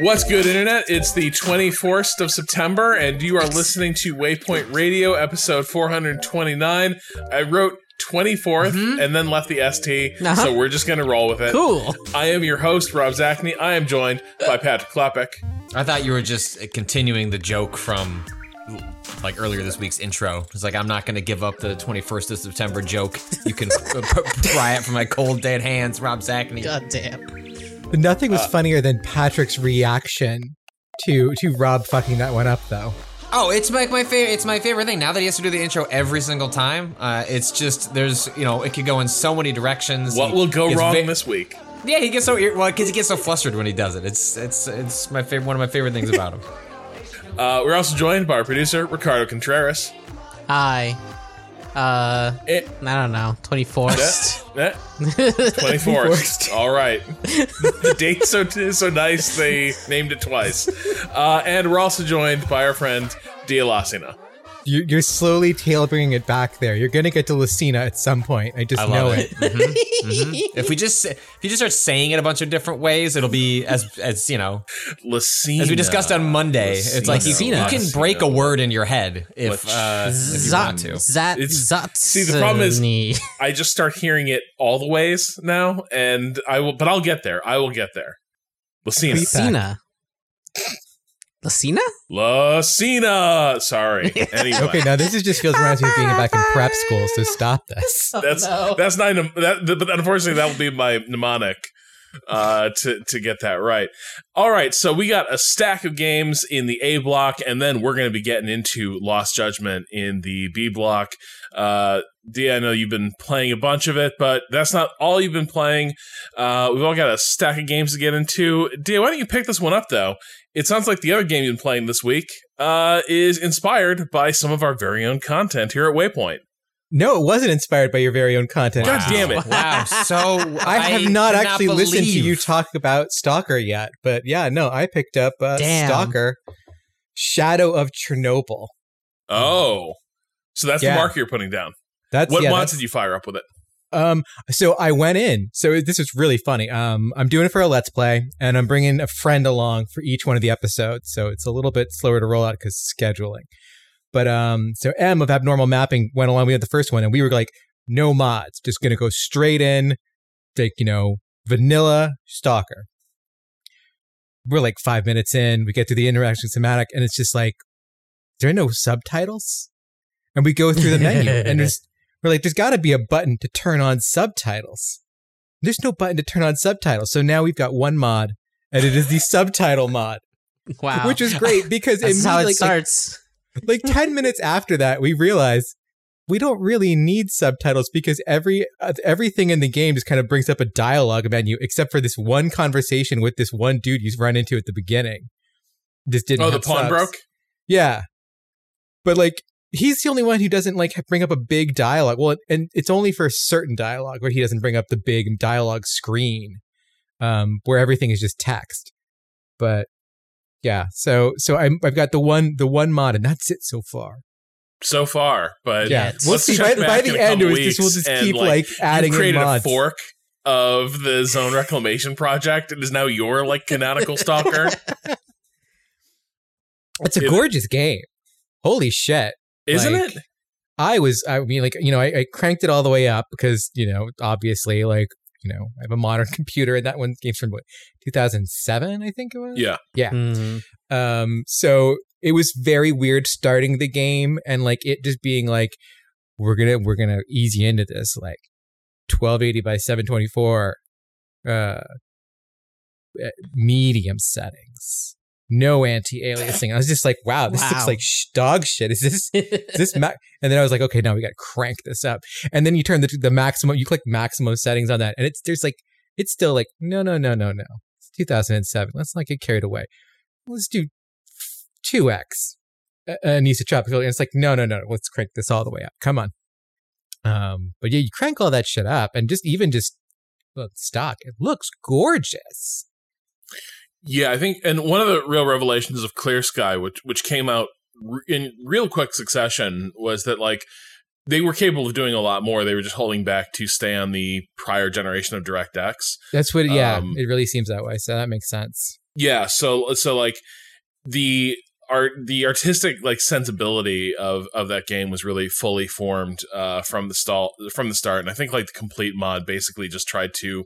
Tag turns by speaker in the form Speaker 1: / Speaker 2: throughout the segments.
Speaker 1: What's good, Internet? It's the 24th of September, and you are listening to Waypoint Radio, episode 429. I wrote 24th and then left the ST, so we're just going to roll with it.
Speaker 2: Cool.
Speaker 1: I am your host, Rob Zacny. I am joined by Patrick Klepek.
Speaker 2: I thought you were just uh, continuing the joke from like earlier this week's intro. It's like I'm not going to give up the 21st of September joke. You can uh, pry it from my cold dead hands, Rob Zacny.
Speaker 3: God damn.
Speaker 4: Nothing was funnier than Patrick's reaction to to Rob fucking that one up, though.
Speaker 2: Oh, it's like my favorite. It's my favorite thing. Now that he has to do the intro every single time, uh, it's just there's you know it could go in so many directions.
Speaker 1: What
Speaker 2: He
Speaker 1: will go wrong
Speaker 2: ve-
Speaker 1: this week?
Speaker 2: Yeah, he gets so ir- well because he gets so flustered when he does it. It's it's it's my favorite. One of my favorite things about him.
Speaker 1: Uh, we're also joined by our producer, Ricardo Contreras.
Speaker 3: Hi. Uh,
Speaker 1: Eh,
Speaker 3: I don't know. 24th.
Speaker 1: eh, 24th. All right. the date's so, so nice, they named it twice. Uh, and we're also joined by our friend, Dia Lacina.
Speaker 4: You're, you're slowly tail bringing it back there. You're gonna get to Lucina at some point. I just
Speaker 2: I
Speaker 4: know
Speaker 2: love
Speaker 4: it.
Speaker 2: it. Mhm, mhm. If we just if you just start saying it a bunch of different ways, it'll be as as you know
Speaker 1: Lassina.
Speaker 2: as we discussed on Monday. It's like you, you can break a word in your head if uh, if you want to.
Speaker 3: Zat, Zat,
Speaker 1: see, the problem is- I just start hearing it all the ways now, and I will, but I'll get there. I will get there. Lassina.
Speaker 3: Lucina. Lucina?
Speaker 1: Lassina. Sorry. Anyway.
Speaker 4: Okay, now this is just feels reminds me of being back in prep school. So stop this.
Speaker 1: that's that's not that, but unfortunately that will be my mnemonic uh to to get that right all right so we got a stack of games in the a block and then we're going to be getting into lost judgment in the b block uh Dia, I know you've been playing a bunch of it, but that's not all you've been playing. Uh, we've all got a stack of games to get into. Dia, why don't you pick this one up, though? It sounds like the other game you've been playing this week uh, is inspired by some of our very own content here at Waypoint.
Speaker 4: No, it wasn't inspired by your very own content.
Speaker 1: God damn it.
Speaker 2: Wow, so
Speaker 4: I have not
Speaker 2: cannot
Speaker 4: actually listened to you talk about Stalker yet, but yeah, no, I picked up uh, Stalker, Shadow of Chernobyl.
Speaker 1: Oh. So that's
Speaker 4: Yeah.
Speaker 1: the mark you're putting down.
Speaker 4: That's
Speaker 1: What
Speaker 4: yeah,
Speaker 1: mods did you fire up with it?
Speaker 4: Um, so I went in. So this is really funny. Um, I'm doing it for a let's play, and I'm bringing a friend along for each one of the episodes. So it's a little bit slower to roll out because scheduling. But um, so M of Abnormal Mapping went along. We had the first one, and we were like, no mods, just gonna go straight in, take you know vanilla Stalker. We're like five minutes in. We get to the interaction somatic, and it's just like, there are no subtitles. And we go through the menu, and there's we're like, there's got to be a button to turn on subtitles. There's no button to turn on subtitles. So now we've got one mod, and it is the subtitle mod,
Speaker 3: Wow.
Speaker 4: which is great because
Speaker 3: That's how it
Speaker 4: immediately, like,
Speaker 3: starts.
Speaker 4: like 10 minutes after that, we realize we don't really need subtitles because every uh, everything in the game just kind of brings up a dialogue menu, except for this one conversation with this one dude you run into at the beginning. Just didn't.
Speaker 1: Oh, the
Speaker 4: have
Speaker 1: pawn
Speaker 4: subs.
Speaker 1: broke?
Speaker 4: Yeah, but like he's the only one who doesn't like bring up a big dialogue. Well, and it's only for certain dialogue where he doesn't bring up the big dialogue screen, um, where everything is just text. But yeah, so so I'm, I've got the one the one mod, and that's it so far.
Speaker 1: So far, but
Speaker 4: Yeah, we'll see. By, by the end, it was just we'll just keep like, adding
Speaker 1: you created a fork of the zone reclamation project. It is now your like canonical stalker,
Speaker 4: It's a
Speaker 1: It-
Speaker 4: gorgeous game. Holy shit!
Speaker 1: Isn't
Speaker 4: Like,
Speaker 1: it?
Speaker 4: I was, I mean, like, you know, I, I cranked it all the way up because, you know, obviously, like, you know, I have a modern computer and that one game's from what, 2007, I think it was?
Speaker 1: Yeah.
Speaker 4: Yeah.
Speaker 3: Mhm.
Speaker 4: Um, so it was very weird starting the game and like it just being like, we're gonna we're gonna ease you into this like 1280 by 724 uh uh, medium settings no anti-aliasing. I was just like wow this looks like sh- dog shit. Is this is this ma-? and then i was like okay now we gotta crank this up. And then you turn the, the maximum you click maximum settings on that and it's there's like it's still like no no no no no. It's 2007 let's not get carried away. Let's do 2x uh, anisotropic and it's like no no no let's crank this all the way up. Come on. Um but yeah you crank all that shit up and just even just well, stock it looks gorgeous
Speaker 1: Yeah, I think, and one of the real revelations of Clear Sky, which which came out in real quick succession, was that like they were capable of doing a lot more. They were just holding back to stay on the prior generation of DirectX.
Speaker 4: that's what yeah
Speaker 1: Um,
Speaker 4: it really seems that way so that makes sense
Speaker 1: Yeah, so so like the art, the artistic like sensibility of of that game was really fully formed uh, from the stall from the start, and I think like the complete mod basically just tried to.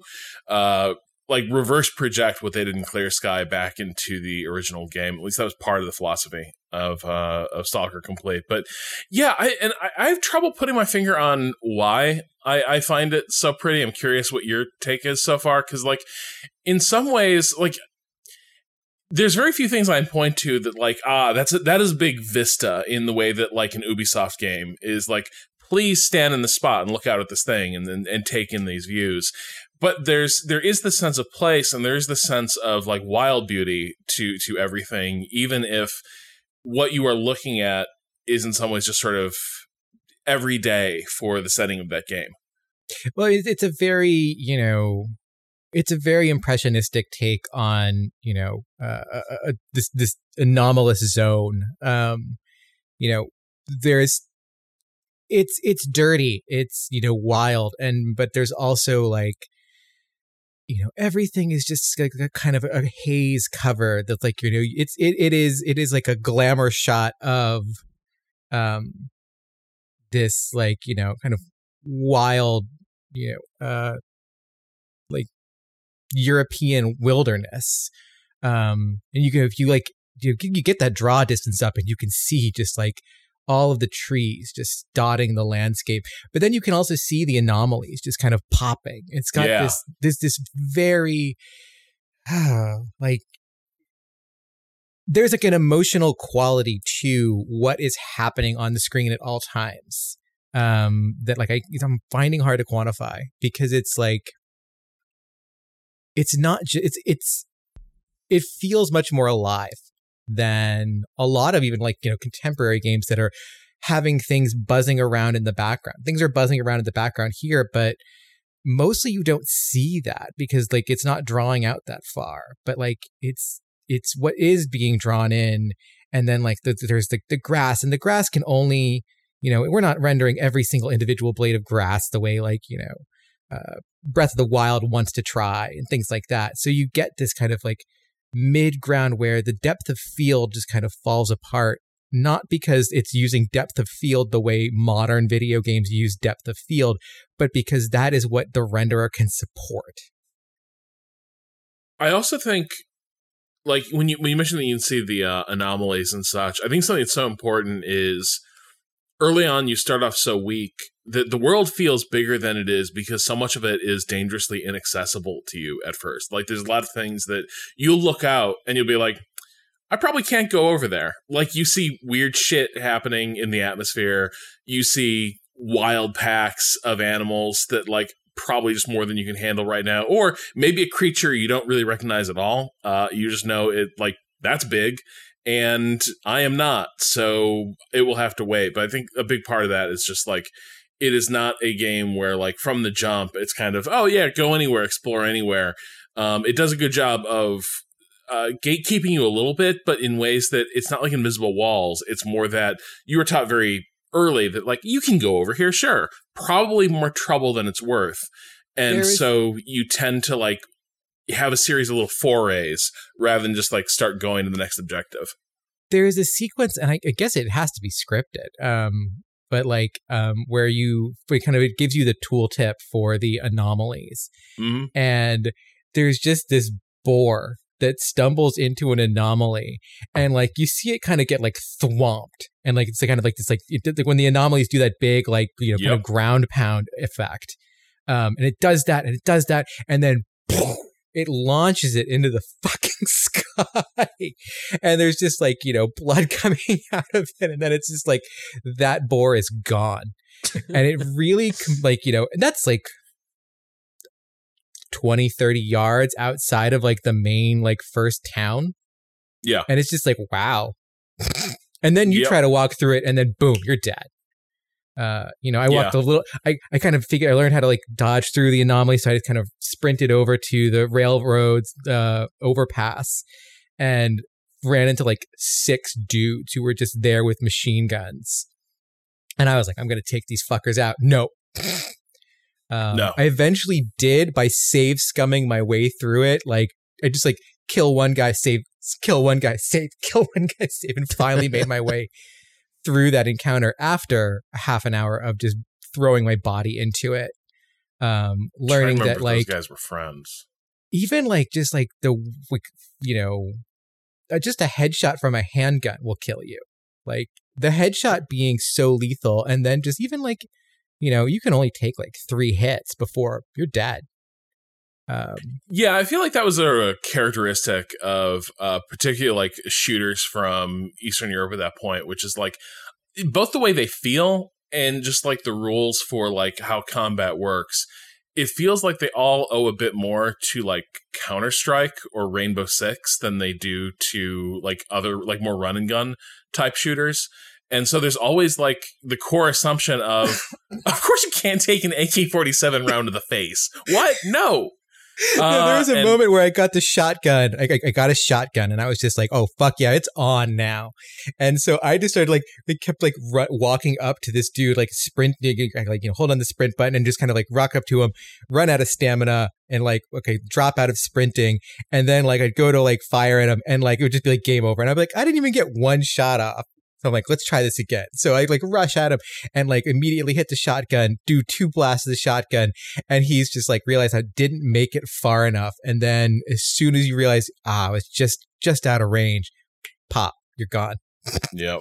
Speaker 1: Uh, like reverse project what they did in Clear Sky back into the original game. At least that was part of the philosophy of uh, of Stalker Complete. But yeah, I and I, I have trouble putting my finger on why I, I find it so pretty. I'm curious what your take is so far because like in some ways like there's very few things I can point to that like ah that's a, that is big vista in the way that like an Ubisoft game is like please stand in the spot and look out at this thing and and, and take in these views but there's there is the sense of place and there's the sense of like wild beauty to to everything even if what you are looking at is in some ways just sort of every day for the setting of that game.
Speaker 4: Well it's a very you know it's a very impressionistic take on you know uh, uh, uh, this this anomalous zone. Um you know there's it's it's dirty it's you know wild and but there's also like you know everything is just like a kind of a haze cover that's like you know it's it, it is it is like a glamour shot of um this like you know kind of wild you know uh like european wilderness. Um and you can if you like you, you get that draw distance up and you can see just like all of the trees just dotting the landscape but then you can also see the anomalies just kind of popping it's got
Speaker 1: Yeah.
Speaker 4: this this this very like there's like an emotional quality to what is happening on the screen at all times um that like I, i'm finding hard to quantify because it's like it's not just it's it's it feels much more alive than a lot of even like you know contemporary games that are having things buzzing around in the background. Things are buzzing around in the background here but mostly you don't see that because like it's not drawing out that far. But like it's it's what is being drawn in and then like the, there's the, the grass and the grass can only you know we're not rendering every single individual blade of grass the way like you know uh, breath of the wild wants to try and things like that. So you get this kind of like mid ground where the depth of field just kind of falls apart not because it's using depth of field the way modern video games use depth of field but because that is what the renderer can support.
Speaker 1: I also think, like when you when you mentioned that you can see the uh, anomalies and such, I think something that's so important is early on you start off so weak that the world feels bigger than it is because so much of it is dangerously inaccessible to you at first. Like there's a lot of things that you'll look out and you'll be like, I probably can't go over there. Like you see weird shit happening in the atmosphere. You see wild packs of animals that like probably just more than you can handle right now or maybe a creature you don't really recognize at all uh you just know it like that's big and i am not so it will have to wait but i think a big part of that is just like it is not a game where like from the jump it's kind of oh yeah go anywhere explore anywhere um it does a good job of uh, gatekeeping you a little bit, but in ways that it's not like invisible walls. It's more that you were taught very early that like you can go over here, sure. Probably more trouble than it's worth, and
Speaker 4: is-
Speaker 1: so you tend to like have a series of little forays rather than just like start going to the next objective.
Speaker 4: there is a sequence and I, I guess it has to be scripted um but like um where you it kind of it gives you the tooltip for the anomalies.
Speaker 1: Hmm
Speaker 4: and there's just this boar that stumbles into an anomaly and like you see it kind of get like thwomped and like it's kind of like this like, it, like when the anomalies do that big like you know kind of ground pound effect um and it does that and it does that and then it launches it into the fucking sky. And there's just like you know blood coming out of it and then it's just like that boar is gone. And it really like you know and that's like 20 30 yards outside of like the main like first town.
Speaker 1: Yeah.
Speaker 4: and it's just like wow. And then you
Speaker 1: Yep.
Speaker 4: try to walk through it and then boom you're dead uh you know i walked a little i i kind of figured i learned how to like dodge through the anomaly so i just kind of sprinted over to the railroads uh overpass and ran into like six dudes who were just there with machine guns. And i was like i'm gonna take these fuckers out. No. Um,
Speaker 1: No.
Speaker 4: i eventually did by save scumming my way through it like i just like kill one guy save kill one guy save kill one guy save and finally made my way through that encounter after a half an hour of just throwing my body into it um learning that like
Speaker 1: those guys were friends.
Speaker 4: even like just like the like, you know uh, just a headshot from a handgun will kill you like the headshot being so lethal and then just even like you know you can only take like three hits before you're dead um
Speaker 1: Yeah, I feel like that was a characteristic of uh, particular like shooters from Eastern Europe at that point, which is like both the way they feel and just like the rules for like how combat works. It feels like they all owe a bit more to like Counter Strike or Rainbow Six than they do to like other like more run and gun type shooters. And so there's always like the core assumption of, of course you can't take an AK 47 round to the face. What? No.
Speaker 4: No, there was a
Speaker 1: Uh,
Speaker 4: moment where I got the shotgun. I, I, I got a shotgun, and I was just like, "Oh fuck yeah, it's on now!" And so I just started like, they kept like ru- walking up to this dude, like sprinting, like you know, hold on the sprint button, and just kind of like rock up to him, run out of stamina, and like okay, drop out of sprinting, and then like I'd go to like fire at him, and like it would just be like game over, and I'd be like, I didn't even get one shot off. So I'm like, let's try this again. So I like rush at him and like immediately hit the shotgun, do two blasts of the shotgun, and he's just like realized I didn't make it far enough. And then as soon as you realize, ah, I was just just out of range, pop, you're gone.
Speaker 1: Yep.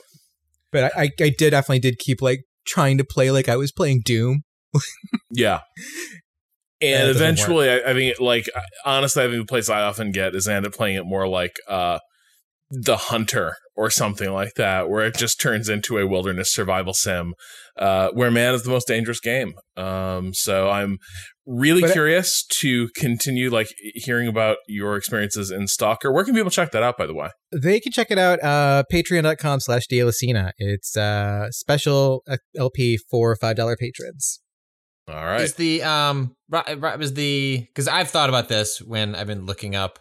Speaker 4: But I, I, I did definitely did keep like trying to play like I was playing Doom.
Speaker 1: Yeah.
Speaker 4: It
Speaker 1: And eventually, I, I think, like, honestly, I think the place I often get is I end up playing it more like uh, The Hunter or something like that, where it just turns into a wilderness survival sim, uh, where man is the most dangerous game. Um, so I'm really
Speaker 4: But I-
Speaker 1: curious to continue, like, hearing about your experiences in Stalker. Where can people check that out, by the way?
Speaker 4: They can check it out, uh, patreon.com slash Dialacina. It's uh special uh, LP for five dollar patrons.
Speaker 1: All right.
Speaker 2: Is the um right, right was the because I've thought about this when I've been looking up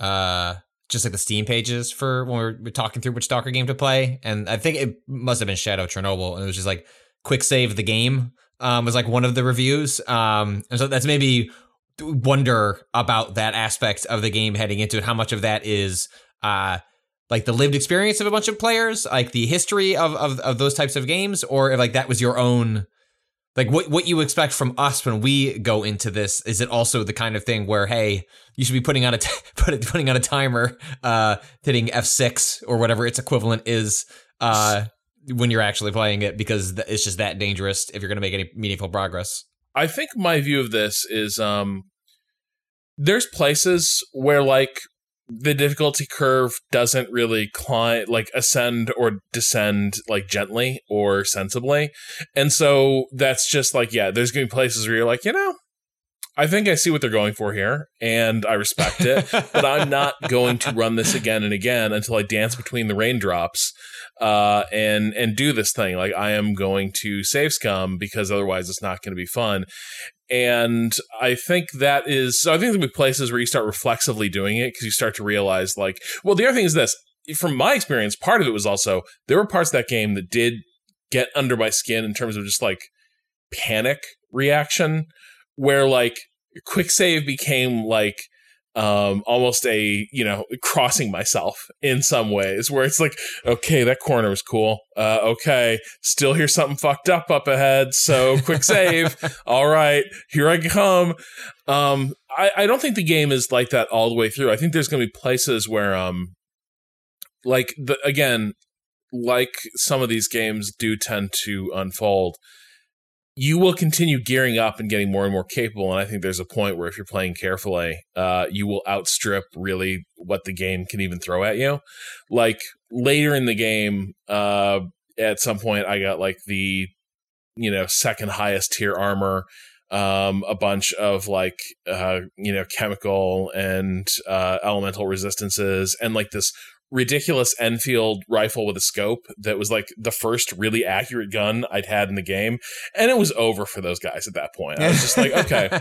Speaker 2: uh just like the Steam pages for when we're, we're talking through which Stalker game to play, and I think it must have been Shadow Chernobyl, and it was just like quick save the game um was like one of the reviews, um and so that's maybe wonder about that aspect of the game heading into it, how much of that is uh like the lived experience of a bunch of players, like the history of of, of those types of games, or if like that was your own like what what you expect from us when we go into this is it also the kind of thing where hey you should be putting on a t- put putting on a timer uh hitting F6 or whatever its equivalent is uh when you're actually playing it because it's just that dangerous if you're going to make any meaningful progress.
Speaker 1: I think my view of this is um there's places where like the difficulty curve doesn't really climb like ascend or descend like gently or sensibly. And so that's just like yeah, there's going to be places where you're like, you know, I think I see what they're going for here and I respect it, but I'm not going to run this again and again until I dance between the raindrops uh, and and do this thing. Like I am going to save scum because otherwise it's not going to be fun. And I think that is. I think there'll be places where you start reflexively doing it because you start to realize, like, well, the other thing is this. From my experience, part of it was also there were parts of that game that did get under my skin in terms of just like panic reaction, where like quick save became like um, almost a you know crossing myself in some ways where it's like okay that corner was cool. Uh, okay still hear something fucked up up ahead so quick save. All right here i come. Um, I, I don't think the game is like that all the way through. I think there's going to be places where um like the again like some of these games do tend to unfold you will continue gearing up and getting more and more capable. And I think there's a point where if you're playing carefully, uh, you will outstrip really what the game can even throw at you. Like later in the game, uh, at some point, I got like the, you know, second highest tier armor, um, a bunch of like, uh, you know, chemical and uh, elemental resistances, and like this ridiculous Enfield rifle with a scope that was like the first really accurate gun I'd had in the game. And it was over for those guys at that point. I was just like, okay,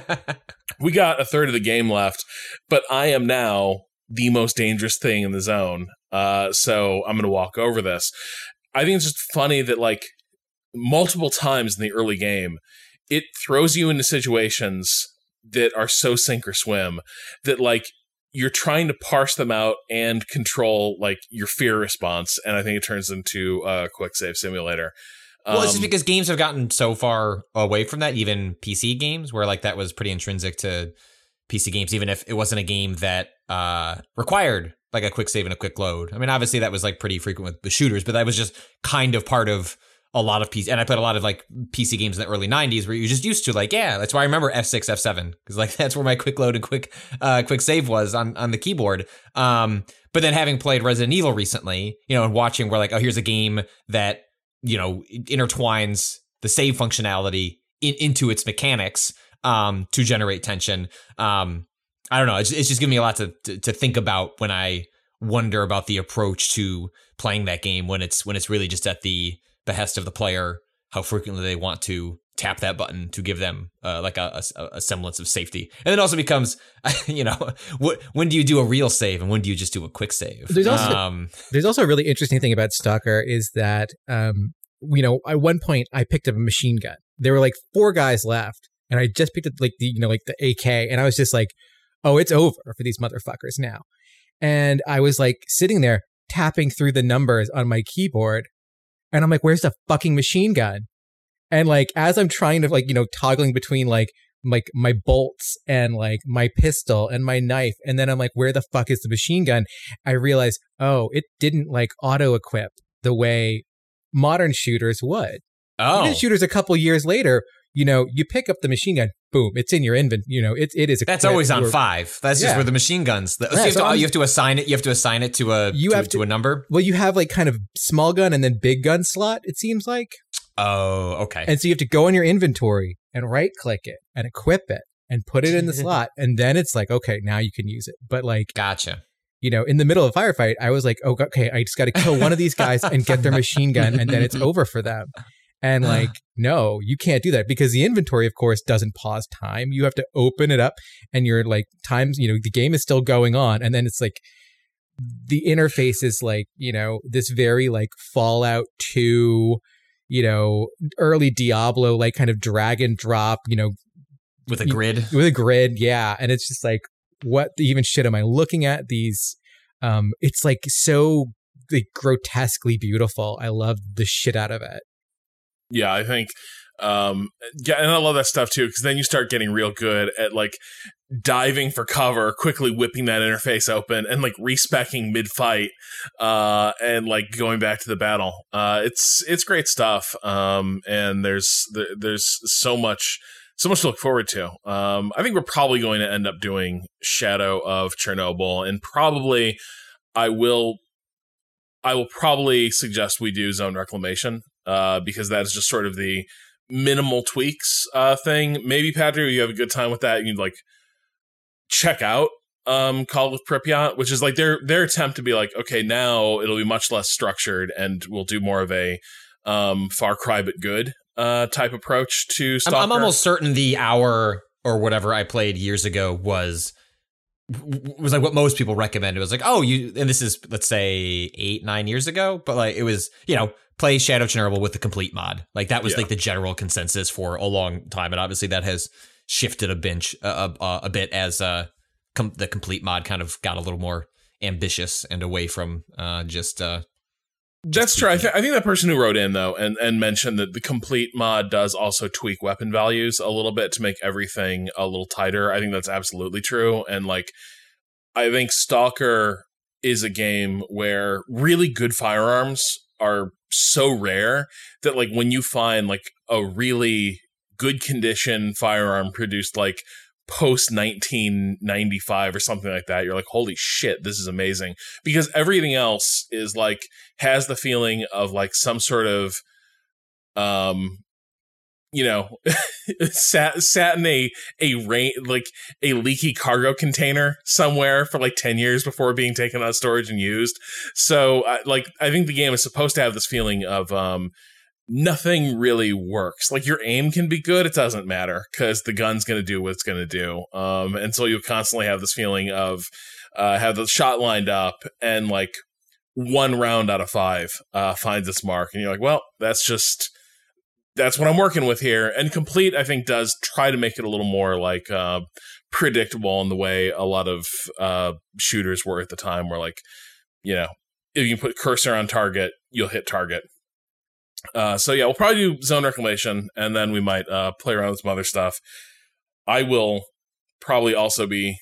Speaker 1: we got a third of the game left, but I am now the most dangerous thing in the zone. Uh, so I'm going to walk over this. I think it's just funny that like multiple times in the early game, it throws you into situations that are so sink or swim that like you're trying to parse them out and control like your fear response, and I think it turns into a quick save simulator.
Speaker 2: Well, it's just
Speaker 1: Um,
Speaker 2: because games have gotten so far away from that, even PC games, where like that was pretty intrinsic to PC games, even if it wasn't a game that uh, required like a quick save and a quick load. I mean, obviously that was like pretty frequent with the shooters, but that was just kind of part of a lot of PC. And I played a lot of like PC games in the early '90s where you're just used to like, yeah, that's why I remember F6, F7 because like that's where my quick load and quick uh, quick save was on on the keyboard. Um, but then having played Resident Evil recently, you know, and watching where like, oh, here's a game that you know intertwines the save functionality in, into its mechanics um, to generate tension. Um, I don't know. It's, it's just giving me a lot to, to to think about when I wonder about the approach to playing that game when it's when it's really just at the behest of the player how frequently they want to tap that button to give them uh, like a, a, a semblance of safety and it also becomes you know what when do you do a real save and when do you just do a quick save
Speaker 4: There's also-
Speaker 2: um,
Speaker 4: There's also a really interesting thing about Stalker is that, um, you know, at one point I picked up a machine gun. There were like four guys left, and I just picked up like the, you know, like the AK, and I was just like, oh, it's over for these motherfuckers now. And I was like sitting there tapping through the numbers on my keyboard, and I'm like, where's the fucking machine gun? And like as I'm trying to like, you know, toggling between like like my bolts and like my pistol and my knife, and then I'm like, where the fuck is the machine gun? I realize, oh, it didn't like auto equip the way modern shooters would.
Speaker 2: oh
Speaker 4: Even shooters a couple years later, you know, you pick up the machine gun, boom, it's in your inventory. You know, it it is.
Speaker 2: That's always on
Speaker 4: You're-
Speaker 2: five. That's just
Speaker 4: Yeah.
Speaker 2: where the machine guns. The, so
Speaker 4: Yeah,
Speaker 2: you, have
Speaker 4: so
Speaker 2: to,
Speaker 4: I'm-
Speaker 2: you have to assign it. You have to assign it to a
Speaker 4: You
Speaker 2: to,
Speaker 4: have
Speaker 2: to
Speaker 4: to-
Speaker 2: a number.
Speaker 4: Well, you have like kind of small gun and then big gun slot. It seems like,
Speaker 2: Oh, okay.
Speaker 4: and so you have to go in your inventory and right click it and equip it and put it in the slot, and then it's like, okay, now you can use it. But like,
Speaker 2: gotcha.
Speaker 4: you know, in the middle of a firefight, I was like, oh, okay, I just got to kill one of these guys and get their machine gun, and then it's over for them. And like, no, you can't do that because the inventory, of course, doesn't pause time. You have to open it up, and you're like, times, you know, the game is still going on, and then it's like, the interface is like, you know, this very like Fallout 2, you know, early Diablo, like kind of drag and drop, you know,
Speaker 2: With a grid.
Speaker 4: with a grid yeah. And it's just like what the even shit am i looking at these um it's like so like grotesquely beautiful. I love the shit out of it
Speaker 1: yeah, I think, um, yeah, and I love that stuff too because then you start getting real good at like diving for cover, quickly whipping that interface open, and like respecking mid fight, uh, and like going back to the battle. Uh, it's it's great stuff. Um, and there's there, there's so much. So much to look forward to. Um, I think we're probably going to end up doing Shadow of Chernobyl, and probably I will I will probably suggest we do Zone Reclamation uh, because that is just sort of the minimal tweaks uh, thing. Maybe Patrick, you have a good time with that. And you'd like check out um, Call of Pripyat, which is like their their attempt to be like, okay, now it'll be much less structured, and we'll do more of a um, Far Cry but good uh, type approach to
Speaker 2: I'm, I'm almost certain the hour or whatever I played years ago was was like what most people recommend. It was like, oh, you and this is let's say eight nine years ago, but like it was you know play Shadow of Chernobyl with the complete mod. Like that was
Speaker 1: Yeah.
Speaker 2: like the general consensus for a long time, and obviously that has shifted a bench a, a, a bit as uh com- the complete mod kind of got a little more ambitious and away from uh, just uh,
Speaker 1: That's true. I, th- I think that person who wrote in though and, and mentioned that the complete mod does also tweak weapon values a little bit to make everything a little tighter. I think that's absolutely true. And like, I think Stalker is a game where really good firearms are so rare that like when you find like a really good condition firearm produced like post 1995 or something like that you're like holy shit this is amazing. Because everything else is like has the feeling of like some sort of um you know sat sat in a a rain like a leaky cargo container somewhere for like 10 years before being taken out of storage and used. So I like i think the game is supposed to have this feeling of um nothing really works. Like your aim can be good it doesn't matter because the gun's going to do what it's going to do. Um and so you constantly have this feeling of uh have the shot lined up and like one round out of five uh finds its mark and you're like well that's just that's what I'm working with here. And complete, I think, does try to make it a little more like uh, predictable in the way a lot of uh, shooters were at the time, where like, you know, if you put cursor on target, you'll hit target. Uh, so yeah, we'll probably do zone reclamation, and then we might uh, play around with some other stuff. I will probably also be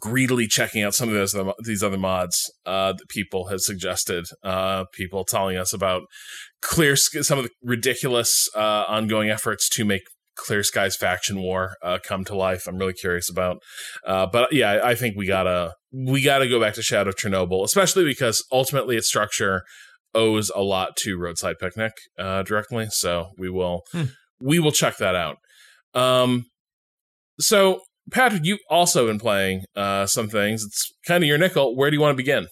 Speaker 1: greedily checking out some of those these other mods uh, that people have suggested. Uh, people telling us about clear some of the ridiculous uh, ongoing efforts to make Clear Skies Faction War uh, come to life. I'm really curious about, uh, but yeah, I think we gotta we gotta go back to Shadow of Chernobyl, especially because ultimately its structure owes a lot to Roadside Picnic uh, directly. So we will
Speaker 2: Hmm.
Speaker 1: we will check that out. Um, so Patrick, you've also been playing uh, some things. It's kind of your nickel. Where do you want to begin?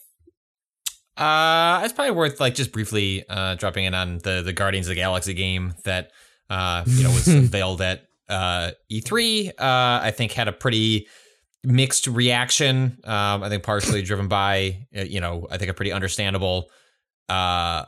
Speaker 2: Uh, it's probably worth like just briefly uh, dropping in on the the Guardians of the Galaxy game that uh, you know was unveiled at uh, E3. Uh, I think had a pretty mixed reaction. Um, I think partially driven by uh, you know I think a pretty understandable. Uh,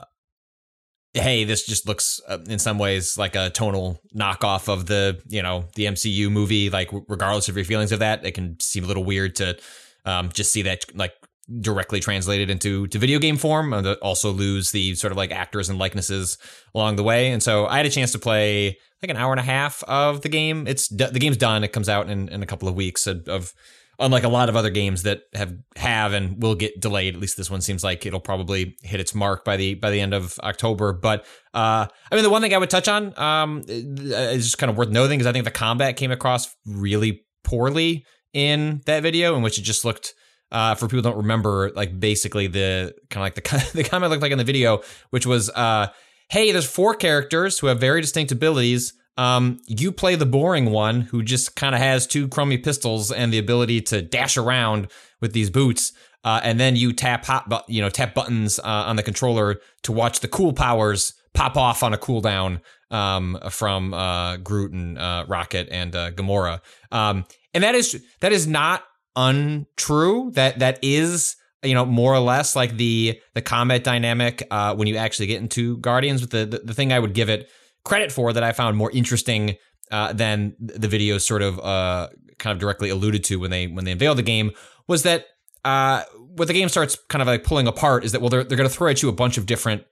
Speaker 2: hey, this just looks uh, in some ways like a tonal knockoff of the you know the MCU movie. Like regardless of your feelings of that, it can seem a little weird to um, just see that like directly translated into to video game form and also lose the sort of like actors and likenesses along the way. And so i had a chance to play like an hour and a half of the game. It's the game's done. It comes out in, in a couple of weeks of, of unlike a lot of other games that have have and will get delayed at least this one seems like it'll probably hit its mark by the by the end of october but uh i mean the one thing i would touch on um is just kind of worth noting is i think the combat came across really poorly in that video in which it just looked uh, for people don't remember, like basically the kind of like the the comment looked like in the video, which was, uh, "Hey, there's four characters who have very distinct abilities. Um, you play the boring one who just kind of has two crummy pistols and the ability to dash around with these boots." Uh, and then you tap hot, you know, tap buttons uh, on the controller to watch the cool powers pop off on a cooldown um, from uh, Groot and uh, Rocket and uh, Gamora. Um, and that is that is not untrue. That that is you know more or less like the the combat dynamic uh, when you actually get into Guardians. But the, the the thing I would give it credit for that I found more interesting uh, than the video sort of uh, kind of directly alluded to when they when they unveiled the game was that uh, what the game starts kind of like pulling apart is that well they're they're going to throw at you a bunch of different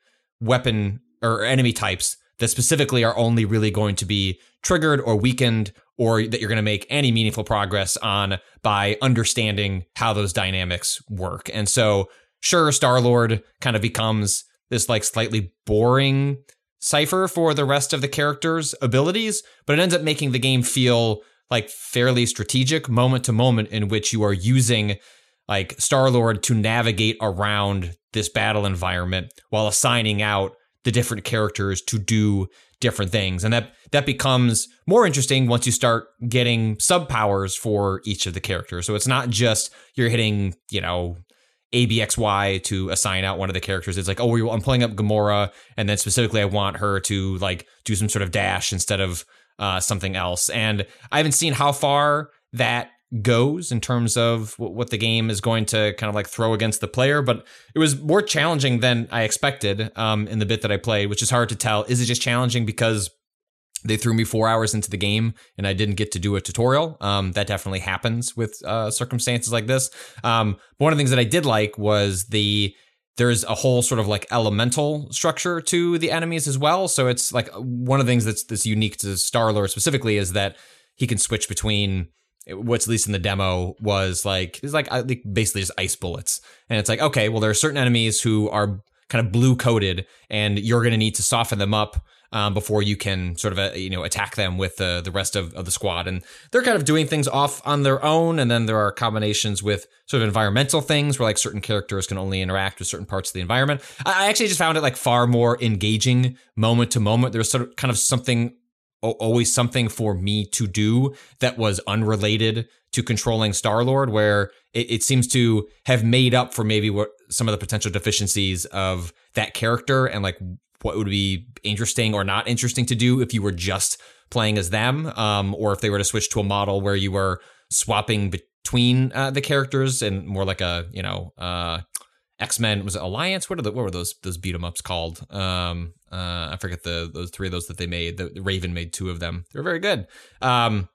Speaker 2: weapon or enemy types that specifically are only really going to be triggered or weakened or that you're going to make any meaningful progress on by understanding how those dynamics work. And so, sure, Star Lord kind of becomes this like slightly boring cipher for the rest of the characters' abilities, but it ends up making the game feel like fairly strategic moment to moment in which you are using like Star Lord to navigate around this battle environment while assigning out the different characters to do different things. And that that becomes more interesting once you start getting sub powers for each of the characters. So it's not just you're hitting, you know, ABXY to assign out one of the characters. It's like, oh, I'm pulling up Gamora, and then specifically I want her to like do some sort of dash instead of uh, something else. And I haven't seen how far that goes in terms of what the game is going to kind of like throw against the player, but it was more challenging than I expected um, in the bit that I played, which is hard to tell. Is it just challenging because they threw me four hours into the game and I didn't get to do a tutorial. Um, that definitely happens with uh, circumstances like this. Um, but one of the things that I did like was the there's a whole sort of like elemental structure to the enemies as well. So it's like one of the things that's that's unique to Star Lord specifically is that he can switch between what's at least in the demo was like it's like basically just ice bullets, and it's like okay, well there are certain enemies who are kind of blue coated, and you're going to need to soften them up um, before you can sort of uh, you know attack them with the the rest of, of the squad. And they're kind of doing things off on their own, and then there are combinations with sort of environmental things where like certain characters can only interact with certain parts of the environment. I I actually just found it like far more engaging moment to moment. There's sort of kind of something always something for me to do that was unrelated to controlling Star Lord, where it, it seems to have made up for maybe what some of the potential deficiencies of that character and like what would be interesting or not interesting to do if you were just playing as them, um, or if they were to switch to a model where you were swapping between uh, the characters and more like a you know uh, X Men was it Alliance? What are the what were those those beat 'em ups called? Um, uh, I forget the those three of those that they made. The, the Raven made two of them. They were very good. Um,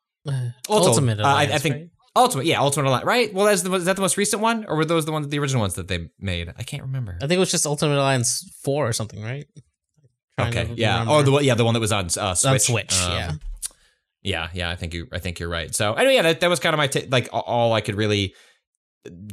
Speaker 2: Also,
Speaker 3: Ultimate
Speaker 2: uh, I- I think-
Speaker 3: right?
Speaker 2: Ultimate, yeah, Ultimate Alliance, right? Well, that's the, is that the most recent one, or were those the ones, the original ones that they made? I can't remember.
Speaker 3: I think it was just Ultimate Alliance four or something, right?
Speaker 2: Okay, yeah.
Speaker 3: remember.
Speaker 2: Oh, the yeah, the one that was on uh, Switch.
Speaker 3: on Switch.
Speaker 2: Um,
Speaker 3: yeah,
Speaker 2: Yeah, yeah, I think you I think you're right. So anyway, yeah, that, that was kind of my ta- like all I could really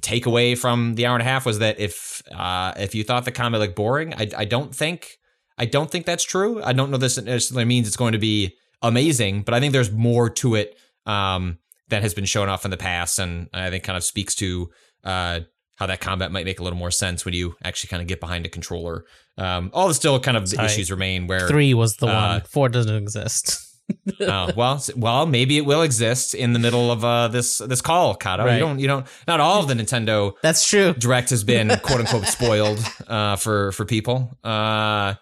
Speaker 2: take away from the hour and a half was that if uh if you thought the combat looked boring, I I don't think I don't think that's true. I don't know this necessarily means it's going to be amazing, but I think there's more to it um that has been shown off in the past and I think kind of speaks to uh how that combat might make a little more sense when you actually kind of get behind a controller. Um all the still kind of the
Speaker 3: Sorry.
Speaker 2: issues remain where
Speaker 3: three was the
Speaker 2: uh,
Speaker 3: one. Four doesn't exist.
Speaker 2: oh well, well, maybe it will exist in the middle of uh, this this call, Cado.
Speaker 3: Right.
Speaker 2: You don't, you don't. Not all of the Nintendo
Speaker 3: That's true.
Speaker 2: Direct has been quote unquote spoiled uh, for for people. Uh,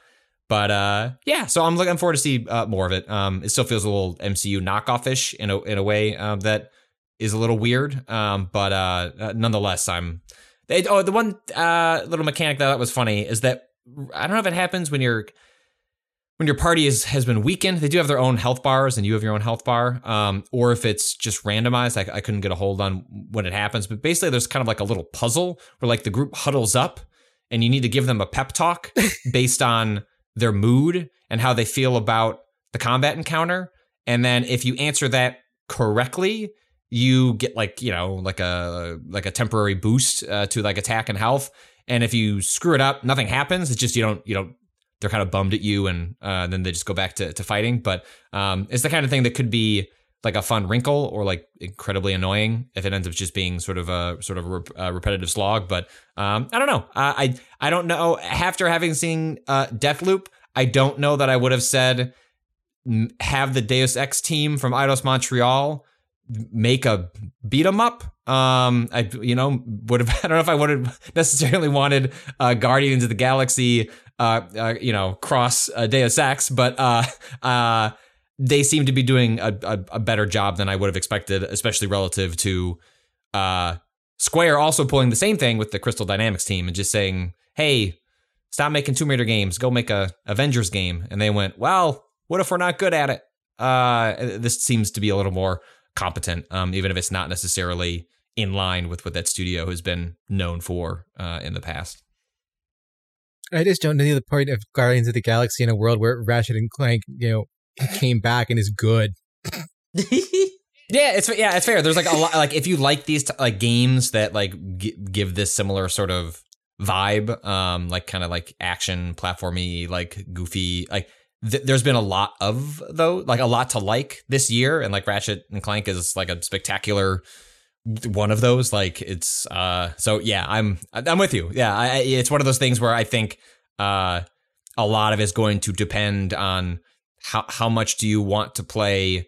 Speaker 2: but uh, yeah, so I'm looking forward to see uh, more of it. Um, it still feels a little MCU knockoff-ish in a in a way uh, that is a little weird. Um, but nonetheless, I'm. It, oh, the one uh, little mechanic that I thought was funny is that I don't know if it happens when you're when your party is, has been weakened, they do have their own health bars and you have your own health bar. Um, or if it's just randomized, I, I couldn't get a hold on when it happens. But basically, there's kind of like a little puzzle where like the group huddles up and you need to give them a pep talk based on their mood and how they feel about the combat encounter. And then if you answer that correctly, you get like you know like a like a temporary boost uh, to like attack and health. And if you screw it up, nothing happens. It's just you don't you don't they're kind of bummed at you and uh, then they just go back to, to fighting. But um, it's the kind of thing that could be like a fun wrinkle or like incredibly annoying if it ends up just being sort of a sort of a rep- repetitive slog. But um, I don't know. Uh, I I don't know. After having seen uh, Deathloop, I don't know that I would have said have the Deus Ex team from Eidos Montreal make a beat 'em up. Um, I you know would have I don't know if I would have necessarily wanted uh, Guardians of the Galaxy uh, uh you know cross uh, Deus Ex, but uh uh they seem to be doing a, a, a better job than I would have expected, especially relative to uh Square also pulling the same thing with the Crystal Dynamics team and just saying, "Hey, stop making Tomb Raider games. Go make a Avengers game." And they went, "Well, what if we're not good at it?" Uh, this seems to be a little more competent, um, even if it's not necessarily in line with what that studio has been known for uh, in the past.
Speaker 4: I just don't know the point of Guardians of the Galaxy in a world where Ratchet and Clank, you know, came back and is good.
Speaker 2: Yeah, it's yeah, it's fair. There's like a lot like if you like these t- like games that like g- give this similar sort of vibe, um, like kind of like action platformy, like goofy, like th- there's been a lot of though, like a lot to like this year, and like Ratchet and Clank is like a spectacular one of those. Like it's uh, so yeah, I'm I'm with you. Yeah, I, it's one of those things where I think uh, a lot of it's going to depend on how how much do you want to play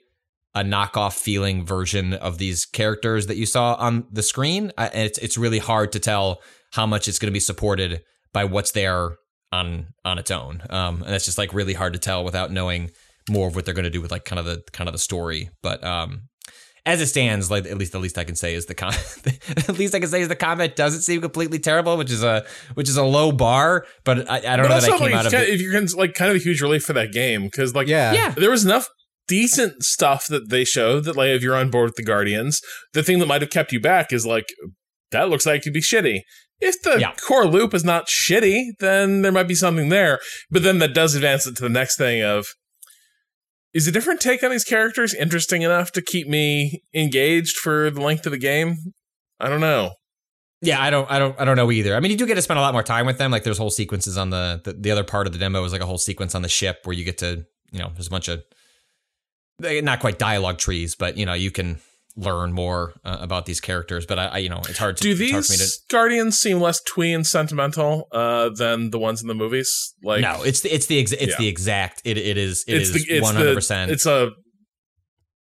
Speaker 2: a knockoff feeling version of these characters that you saw on the screen. I, it's it's really hard to tell how much it's going to be supported by what's there on on its own. Um, and that's just like really hard to tell without knowing more of what they're going to do with like kind of the kind of the story. But um, as it stands, like at least the least I can say is the com- at least I can say is the combat doesn't seem completely terrible, which is a which is a low bar. But I, I don't
Speaker 1: But
Speaker 2: know that I came
Speaker 1: like,
Speaker 2: out of
Speaker 1: kind
Speaker 2: it.
Speaker 1: if you're kind of, like kind of a huge relief for that game because like
Speaker 4: Yeah.
Speaker 2: Yeah,
Speaker 1: there was enough decent stuff that they showed that like if you're on board with the Guardians, the thing that might have kept you back is like that looks like it could be shitty. If the
Speaker 2: Yeah.
Speaker 1: core loop is not shitty, then there might be something there. But then that does advance it to the next thing of is a different take on these characters interesting enough to keep me engaged for the length of the game? I don't know.
Speaker 2: Yeah, I don't, I don't, I don't know either. I mean, you do get to spend a lot more time with them. Like, there's whole sequences on the the, the other part of the demo is like a whole sequence on the ship where you get to, you know, there's a bunch of not quite dialogue trees, but you know, you can learn more uh, about these characters. But I, I, you know, it's hard to
Speaker 1: Do
Speaker 2: it's hard for me
Speaker 1: these Guardians seem less twee and sentimental uh, than the ones in the movies? Like
Speaker 2: no, it's the it's the ex, it's
Speaker 1: Yeah.
Speaker 2: the exact. It it is it
Speaker 1: it's
Speaker 2: is one hundred percent.
Speaker 1: it's a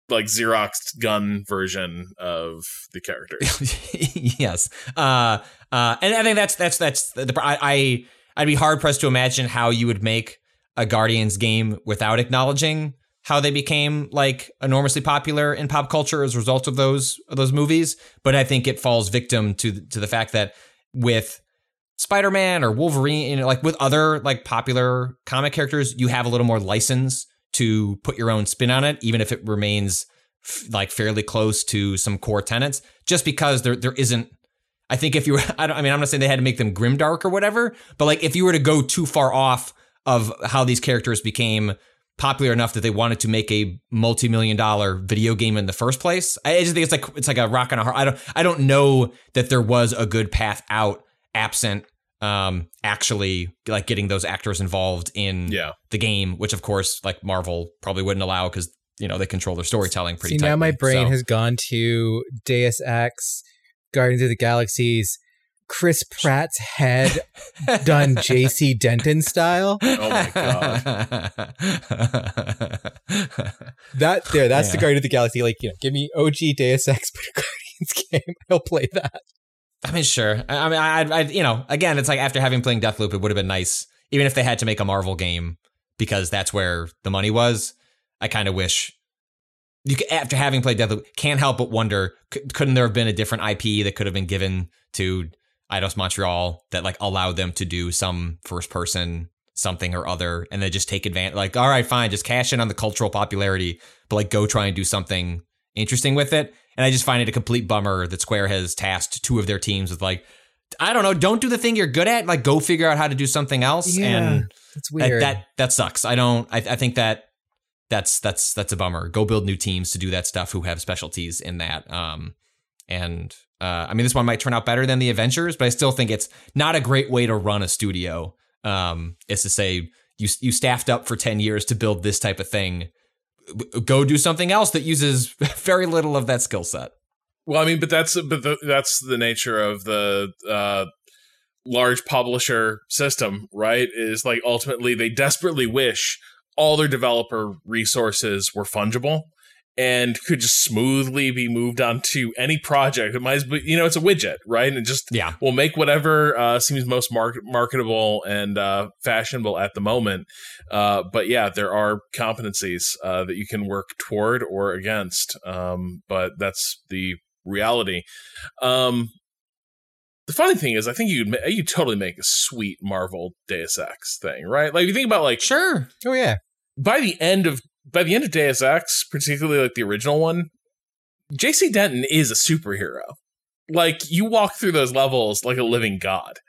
Speaker 1: like Xerox gun version of the character.
Speaker 2: yes. Uh, uh, and I think that's that's that's the. I, I I'd be hard pressed to imagine how you would make a Guardians game without acknowledging how they became like enormously popular in pop culture as a result of those of those movies. But I think it falls victim to to the fact that with Spider-Man or Wolverine, you know, like with other like popular comic characters, you have a little more license to put your own spin on it, even if it remains f- like fairly close to some core tenets. Just because there there isn't, I think if you were, I, I mean, I'm not saying they had to make them grimdark or whatever, but like if you were to go too far off of how these characters became popular enough that they wanted to make a multi-million dollar video game in the first place, I just think it's like it's like a rock and a hard. I don't I don't know that there was a good path out absent um actually like getting those actors involved in
Speaker 1: Yeah.
Speaker 2: the game which of course like marvel probably wouldn't allow because you know they control their storytelling pretty
Speaker 4: See, now my brain
Speaker 2: So-
Speaker 4: has gone to Deus Ex, Guardians of the Galaxies, Chris Pratt's head done JC Denton style.
Speaker 1: Oh my god.
Speaker 4: That there, that's the
Speaker 2: Yeah.
Speaker 4: Guardians of the Galaxy. Like, you know, give me OG Deus Ex but a Guardians game. I'll play that.
Speaker 2: I mean, sure. I I mean, I, I, you know, again, it's like after having playing Deathloop, it would have been nice, even if they had to make a Marvel game because that's where the money was. I kind of wish you could, after having played Deathloop, can't help but wonder, c- couldn't there have been a different IP that could have been given to Eidos Montreal that like allowed them to do some first person something or other, and then just take advantage? Like, all right, fine, just cash in on the cultural popularity, but like go try and do something interesting with it. And I just find it a complete bummer that Square has tasked two of their teams with like, I don't know, don't do the thing you're good at. Like, go figure out how to do something else. And
Speaker 4: It's
Speaker 2: that,
Speaker 4: weird.
Speaker 2: that that sucks. I don't. I, I think that that's that's that's a bummer. Go build new teams to do that stuff who have specialties in that. Um, and uh, I mean, this one might turn out better than the Avengers, but I still think it's not a great way to run a studio. Um, is to say you you staffed up for ten years to build this type of thing. Go do something else that uses very little of that skill set.
Speaker 1: Well, I mean, but that's but the, that's the nature of the uh, large publisher system, right? Is like ultimately they desperately wish all their developer resources were fungible and could just smoothly be moved onto any project. It might, as well- you know, it's a widget, right? And just
Speaker 2: Yeah.
Speaker 1: we'll make whatever uh, seems most market- marketable and uh, fashionable at the moment. Uh, but yeah, there are competencies uh, that you can work toward or against. Um, but that's the reality. Um, the funny thing is, I think you you totally make a sweet Marvel Deus Ex thing, right? Like you think about like
Speaker 2: Sure.
Speaker 4: oh yeah.
Speaker 1: by the end of by the end of Deus Ex, particularly like the original one, JC Denton is a superhero. Like you walk through those levels like a living god.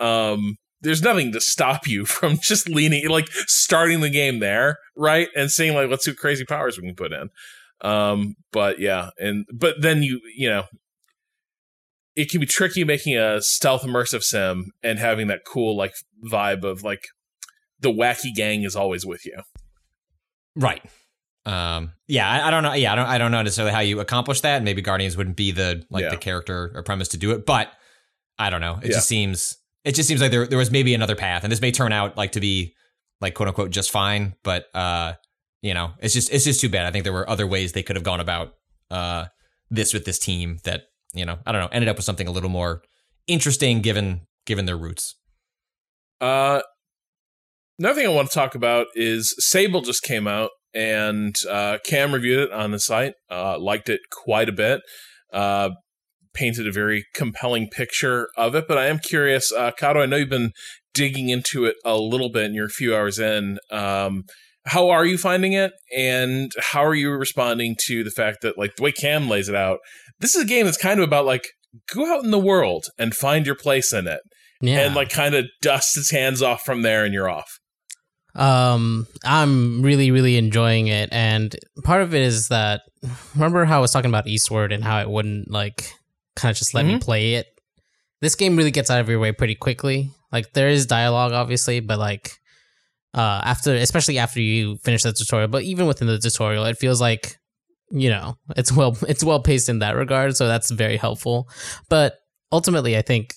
Speaker 1: Um there's nothing to stop you from just leaning like starting the game there, right? And seeing like let's what crazy powers we can put in. Um but yeah, and but then you you know it can be tricky making a stealth immersive sim and having that cool like vibe of like the wacky gang is always with you.
Speaker 2: Right. Um, yeah, I, I don't know. Yeah, I don't. I don't know necessarily how you accomplish that. Maybe Guardians wouldn't be the like
Speaker 1: Yeah.
Speaker 2: the character or premise to do it, but I don't know. It
Speaker 1: Yeah.
Speaker 2: just seems. It just seems like there there was maybe another path, and this may turn out like to be like quote unquote just fine. But uh, you know, it's just it's just too bad. I think there were other ways they could have gone about uh this with this team that you know I don't know ended up with something a little more interesting given given their roots.
Speaker 1: Uh, another thing I want to talk about is Sable just came out, and uh, Cam reviewed it on the site. Uh, liked it quite a bit. Uh, painted a very compelling picture of it. But I am curious, uh, Cado. I know you've been digging into it a little bit, and you're a few hours in. Um, how are you finding it, and how are you responding to the fact that like the way Cam lays it out, this is a game that's kind of about like go out in the world and find your place in it,
Speaker 3: Yeah.
Speaker 1: and like kind of dust its hands off from there, and you're off.
Speaker 3: Um, I'm really, really enjoying it, and part of it is that remember how I was talking about Eastward and how it wouldn't like kind of just let me play it. This game really gets out of your way pretty quickly. Like there is dialogue, obviously, but like uh, after, especially after you finish the tutorial, but even within the tutorial, it feels like you know it's well it's well paced in that regard, so that's very helpful. But ultimately, I think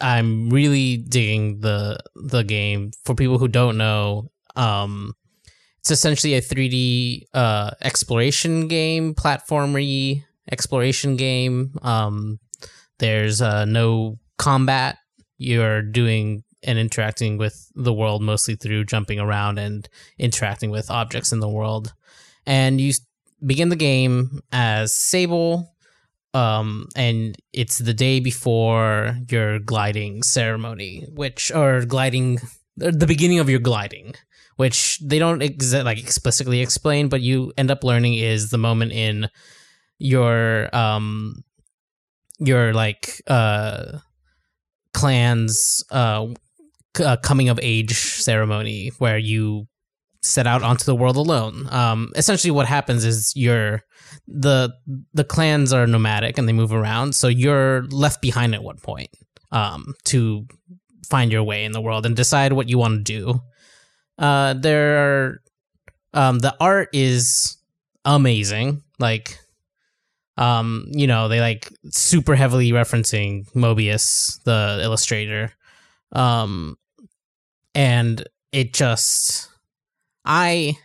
Speaker 3: I'm really digging the the game. For people who don't know, um, it's essentially a 3D uh, exploration game, platformery exploration game. Um, there's uh, no combat. You're doing and interacting with the world mostly through jumping around and interacting with objects in the world. And you begin the game as Sable, um, and it's the day before your gliding ceremony, which or gliding, the beginning of your gliding, which they don't exa- like explicitly explain, but you end up learning is the moment in your um your like uh clan's uh, c- uh coming of age ceremony where you set out onto the world alone. Um, essentially, what happens is you're the the clans are nomadic and they move around, so you're left behind at one point um, to find your way in the world and decide what you want to do. Uh, there are um, the art is amazing, like. Um, you know, they like super heavily referencing Mobius, the illustrator. Um, and it just I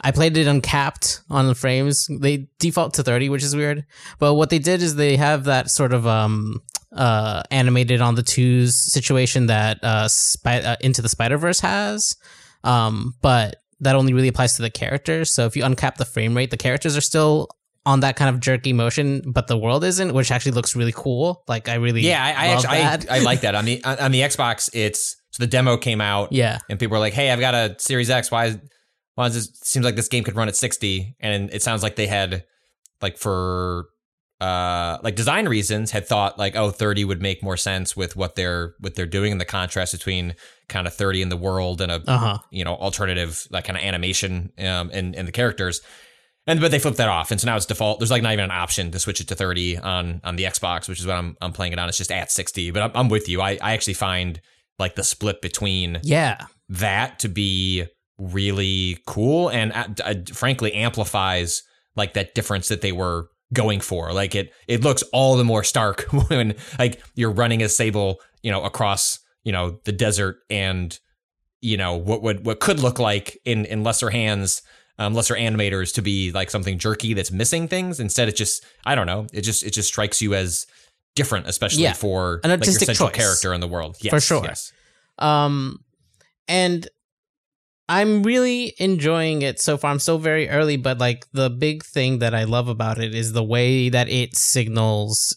Speaker 3: I played it uncapped on the frames. They default to 30, which is weird. But what they did is they have that sort of um uh animated on the twos situation that uh, Spy- uh Into the Spider-Verse has. Um but that only really applies to the characters. So if you uncap the frame rate, the characters are still on that kind of jerky motion, but the world isn't, which actually looks really cool. Like I really
Speaker 2: Yeah, I, I actually I,
Speaker 3: that.
Speaker 2: I like that on the on the Xbox. It's so the demo came out,
Speaker 3: yeah.
Speaker 2: and people were like, "Hey, I've got a Series X. Why? Is, why does this seems like this game could run at 60?" And it sounds like they had like for uh like design reasons had thought like oh 30 would make more sense with what they're what they're doing and the contrast between kind of 30 in the world and a
Speaker 3: Uh huh.
Speaker 2: you know alternative like kind of animation um in in the characters and but they flipped that off and so now it's default there's like not even an option to switch it to 30 on on the xbox which is what i'm, I'm playing it on it's just at 60 but I'm, I'm with you I, I actually find like the split between
Speaker 3: Yeah.
Speaker 2: that to be really cool and uh, uh, frankly amplifies like that difference that they were going for like it it looks all the more stark when like you're running a sable you know across you know the desert and you know what would what could look like in in lesser hands um, lesser animators to be like something jerky that's missing things instead it just i don't know it just it just strikes you as different especially
Speaker 3: Yeah.
Speaker 2: for
Speaker 3: An
Speaker 2: like, your
Speaker 3: artistic
Speaker 2: central
Speaker 3: choice.
Speaker 2: character in the world yes,
Speaker 3: For sure.
Speaker 2: yes.
Speaker 3: Um, and I'm really enjoying it so far. I'm still very early, but like the big thing that I love about it is the way that it signals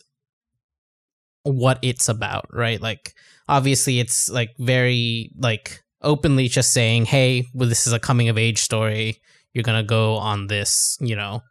Speaker 3: what it's about, right? Like, obviously, it's like very like openly just saying, "Hey, well, this is a coming of age story. You're gonna go on this, you know."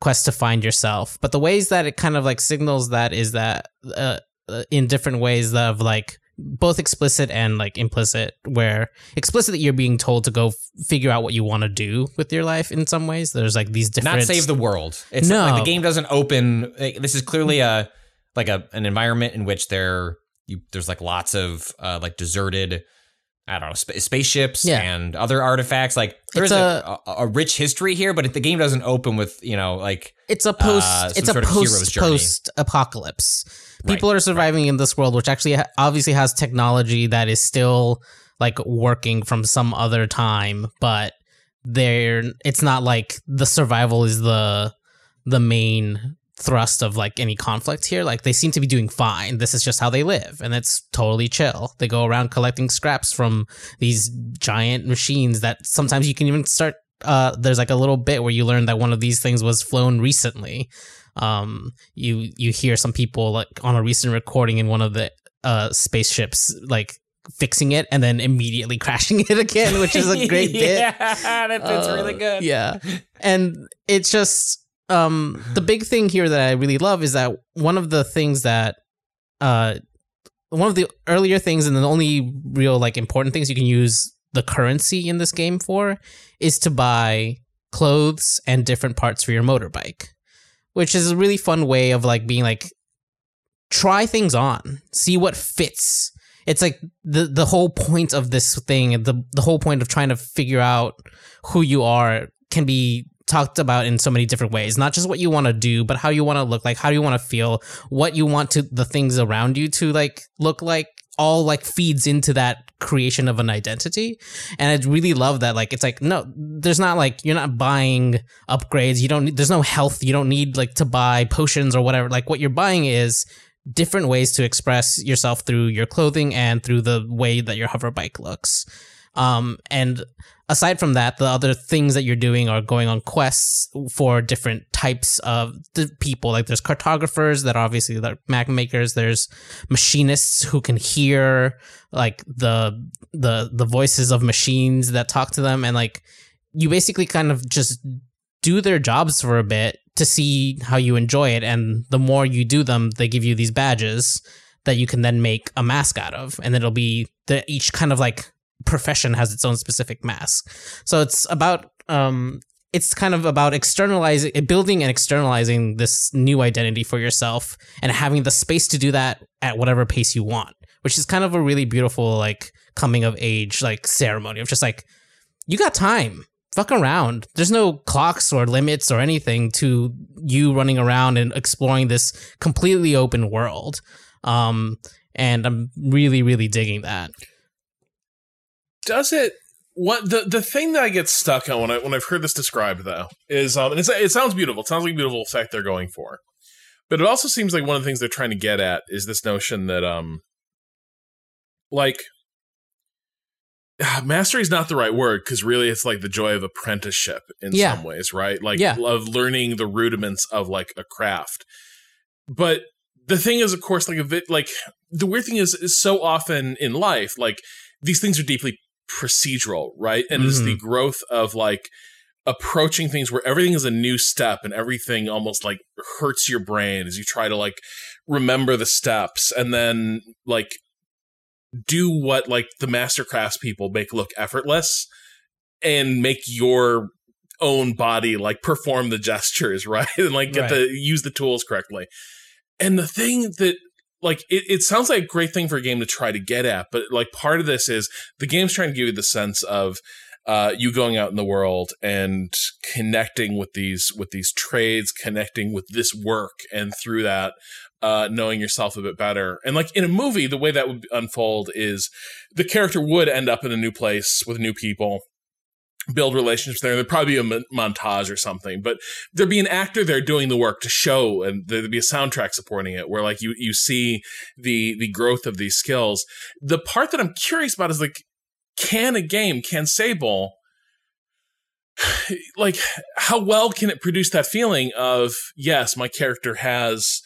Speaker 3: Quest to find yourself but the ways that it kind of like signals that is that uh, uh, in different ways of like both explicit and like implicit where explicit you're being told to go f- figure out what you want to do with your life in some ways there's like these different
Speaker 2: not save the world. It's
Speaker 3: No.
Speaker 2: like the game doesn't open. like, this is clearly a like a an environment in which there you there's like lots of uh, like deserted. I don't know sp- spaceships
Speaker 3: Yeah.
Speaker 2: and other artifacts. Like there's a, a, a rich history here, but the game doesn't open with you know like
Speaker 3: it's a post
Speaker 2: uh,
Speaker 3: it's a
Speaker 2: sort of hero's
Speaker 3: post post apocalypse
Speaker 2: Right,
Speaker 3: people are surviving in this world which actually ha- obviously has technology that is still like working from some other time but they're it's not like the survival is the the main thrust of like any conflict here like they seem to be doing fine this is just how they live and it's totally chill they go around collecting scraps from these giant machines that sometimes you can even start uh there's like a little bit where you learn that one of these things was flown recently um you you hear some people like on a recent recording in one of the uh spaceships like fixing it and then immediately crashing it again, which is a great bit.
Speaker 2: yeah, that bit's really
Speaker 3: Uh,
Speaker 2: good.
Speaker 3: Yeah. And it's just um the big thing here that I really love is that one of the things that uh one of the earlier things and the only real like important things you can use the currency in this game for is to buy clothes and different parts for your motorbike, which is a really fun way of like being like try things on, see what fits. It's like the the whole point of this thing, the the whole point of trying to figure out who you are can be talked about in so many different ways. Not just what you want to do, but how you want to look like, how you want to feel, what you want to the things around you to like look like all like feeds into that creation of an identity. And I really love that like it's like no, there's not like you're not buying upgrades, you don't need there's no health, you don't need like to buy potions or whatever. Like what you're buying is different ways to express yourself through your clothing and through the way that your hover bike looks. Um, and aside from that, the other things that you're doing are going on quests for different types of people. Like there's cartographers that are obviously like map makers. There's machinists who can hear like the the the voices of machines that talk to them, and like you basically kind of just do their jobs for a bit to see how you enjoy it. And the more you do them, they give you these badges that you can then make a mask out of, and it'll be the each kind of like profession has its own specific mask. So it's about um it's kind of about externalizing building and externalizing this new identity for yourself and having the space to do that at whatever pace you want, which is kind of a really beautiful like coming of age like ceremony of just like you got time. Fuck around. There's no clocks or limits or anything to you running around and exploring this completely open world. Um and I'm really really digging that.
Speaker 1: Does it what the the thing that I get stuck on when I when I've heard this described though is um and it's, it sounds beautiful. It sounds like a beautiful effect they're going for, but it also seems like one of the things they're trying to get at is this notion that um like mastery is not the right word because really it's like the joy of apprenticeship in
Speaker 3: Yeah.
Speaker 1: some ways, right? Like
Speaker 3: Yeah.
Speaker 1: of learning the rudiments of like a craft, but the thing is, of course, like a bit like the weird thing is, is so often in life, like these things are deeply procedural, right? And it's the mm-hmm. growth of like approaching things where everything is a new step and everything almost like hurts your brain as you try to like remember the steps and then like do what like the mastercrafts people make look effortless and make your own body like perform the gestures right and like get
Speaker 3: Right.
Speaker 1: the use the tools correctly and the thing that like it, it sounds like a great thing for a game to try to get at but like part of this is the game's trying to give you the sense of uh, you going out in the world and connecting with these with these trades connecting with this work and through that uh, knowing yourself a bit better. And like in a movie the way that would unfold is the character would end up in a new place with new people build relationships there. There'd probably be a montage or something, but there'd be an actor there doing the work to show, and there'd be a soundtrack supporting it, where like you you see the the growth of these skills. The part that I'm curious about is like, can a game, can Sable, like, how well can it produce that feeling of yes, my character has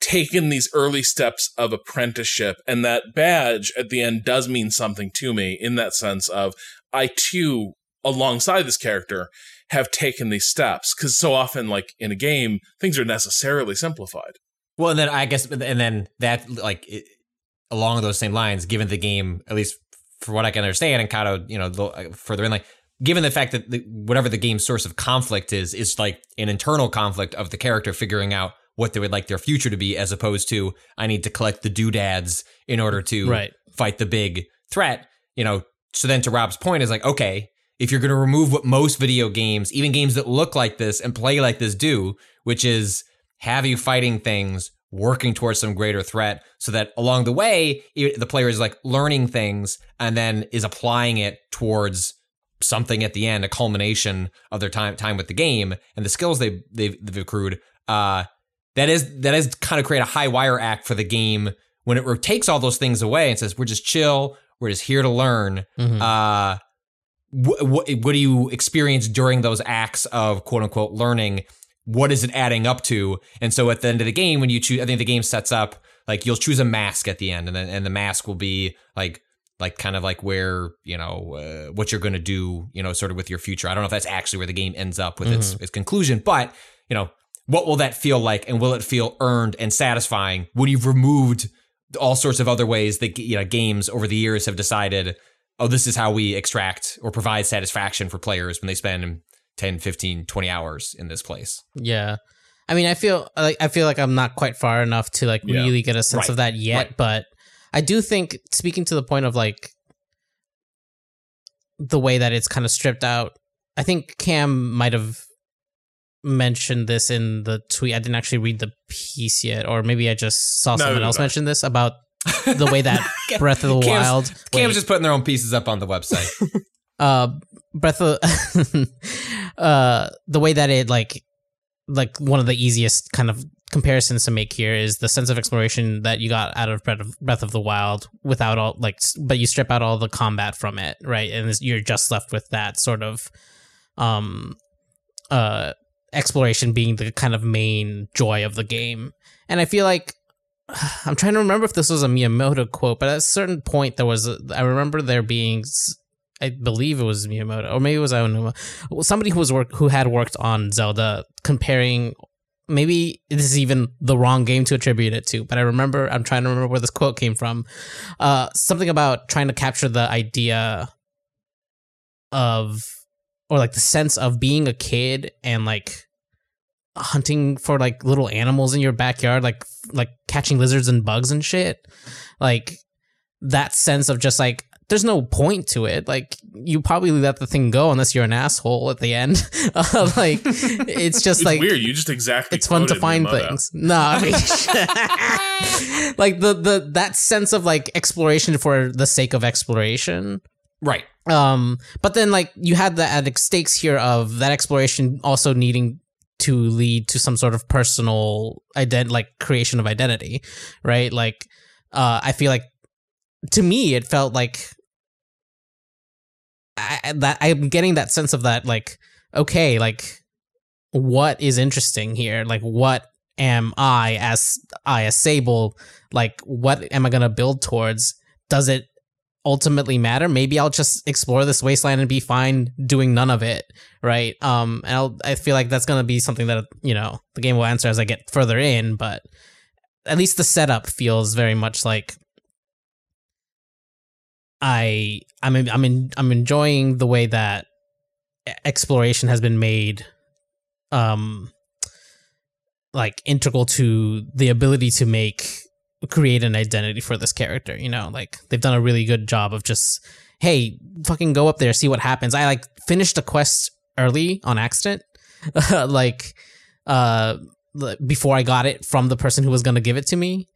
Speaker 1: taken these early steps of apprenticeship and that badge at the end does mean something to me in that sense of I too alongside this character have taken these steps because so often like in a game things are necessarily simplified
Speaker 2: Well, and then I guess, and then that like it, along those same lines, given the game, at least for what I can understand, and kind of you know lo- uh, further in, like given the fact that the, whatever the game's source of conflict is, is like an internal conflict of the character figuring out what they would like their future to be, as opposed to I need to collect the doodads in order to
Speaker 3: Right.
Speaker 2: fight the big threat. You know, so then to Rob's point is like, okay, if you're going to remove what most video games, even games that look like this and play like this do, which is have you fighting things, working towards some greater threat, so that along the way, the player is like learning things and then is applying it towards something at the end, a culmination of their time time with the game and the skills they they've, they've accrued. Uh, that is that is kind of create a high wire act for the game when it takes all those things away and says we're just chill, we're just here to learn.
Speaker 3: Mhm.
Speaker 2: Uh, what, what what do you experience during those acts of quote unquote learning? what is it adding up to? And so at the end of the game, when you choose, I think the game sets up like you'll choose a mask at the end, and then and the mask will be like like kind of like where you know uh, what you're going to do, you know, sort of with your future. I don't know if that's actually where the game ends up with its its conclusion, but you know, what will that feel like, and will it feel earned and satisfying when you've removed all sorts of other ways that you know games over the years have decided oh this is how we extract or provide satisfaction for players when they spend 10 15 20 hours in this place
Speaker 3: Yeah. I mean, I feel like I feel like I'm not quite far enough to like
Speaker 1: Yeah.
Speaker 3: really get a sense
Speaker 2: Right.
Speaker 3: of that yet,
Speaker 2: Right.
Speaker 3: but I do think speaking to the point of like the way that it's kind of stripped out. I think Cam might have mentioned this in the tweet. I didn't actually read the piece yet, or maybe I just saw
Speaker 1: No,
Speaker 3: someone else
Speaker 1: no.
Speaker 3: mention this about the way that Breath of the
Speaker 2: Cam's-
Speaker 3: Wild.
Speaker 2: cam's
Speaker 3: Wait.
Speaker 2: just putting their own pieces up on the website
Speaker 3: uh breath of uh the way that it like like one of the easiest kind of comparisons to make here is the sense of exploration that you got out of breath of, breath of the wild without all like but you strip out all the combat from it right and you're just left with that sort of um uh exploration being the kind of main joy of the game and i feel like i'm trying to remember if this was a miyamoto quote but at a certain point there was a, i remember there being I believe it was Miyamoto, or maybe it was Aonuma. Somebody who was work who had worked on Zelda, comparing. Maybe this is even the wrong game to attribute it to, but I remember I'm trying to remember where this quote came from. Uh, something about trying to capture the idea of, or like the sense of being a kid and like hunting for like little animals in your backyard, like like catching lizards and bugs and shit. Like that sense of just like there's no point to it. Like you probably let the thing go unless you're an asshole at the end. Uh, like it's just
Speaker 1: It's
Speaker 3: like
Speaker 1: weird. You just exactly.
Speaker 3: it's fun to find things. No, I mean, like the the that sense of like exploration for the sake of exploration.
Speaker 2: right
Speaker 3: Um, but then like you had the added stakes here of that exploration also needing to lead to some sort of personal ident like creation of identity, right? Like, uh, I feel like to me it felt like I, that I'm getting that sense of that like okay like what is interesting here? Like what am I as I as Sable? Like what am I gonna build towards? Does it ultimately matter. Maybe I'll just explore this wasteland and be fine doing none of it right? Um and I'll, I feel like that's gonna be something that you know the game will answer as I get further in but at least the setup feels very much like I I'm I'm in, I'm enjoying the way that exploration has been made um like integral to the ability to make create an identity for this character you know? Like they've done a really good job of just hey fucking go up there see what happens. I like finished a quest early on accident. Like uh before i got it from the person who was to give it to me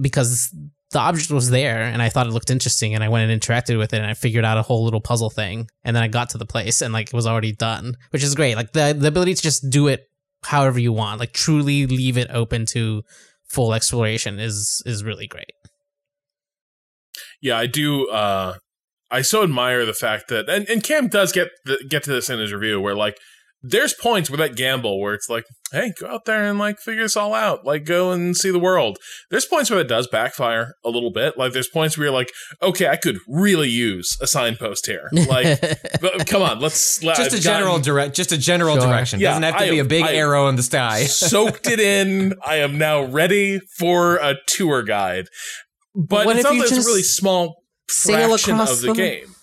Speaker 3: because the object was there and I thought it looked interesting and I went and interacted with it and I figured out a whole little puzzle thing and then I got to the place and like it was already done, which is great. Like the the ability to just do it however you want, like truly leave it open to full exploration is is really great.
Speaker 1: Yeah, I do. Uh, I so admire the fact that, and, and Cam does get the, get to this in his review, where like there's points where that gamble where it's like, hey, go out there and like figure this all out, like go and see the world. There's points where it does backfire a little bit. Like there's points where you're like, okay, I could really use a signpost here. Like, but come on, let's let-
Speaker 2: just a
Speaker 1: I've
Speaker 2: general
Speaker 1: gotten-
Speaker 2: direct just a general
Speaker 3: Sure.
Speaker 2: direction
Speaker 1: Yeah,
Speaker 2: doesn't have to
Speaker 1: I-
Speaker 2: be a big
Speaker 1: I-
Speaker 2: arrow in the sky
Speaker 1: soaked it in. I am now ready for a tour guide. But
Speaker 3: What
Speaker 1: it
Speaker 3: if
Speaker 1: sounds
Speaker 3: you
Speaker 1: like it's a really small
Speaker 3: sail
Speaker 1: fraction
Speaker 3: across
Speaker 1: of the
Speaker 3: the-
Speaker 1: game.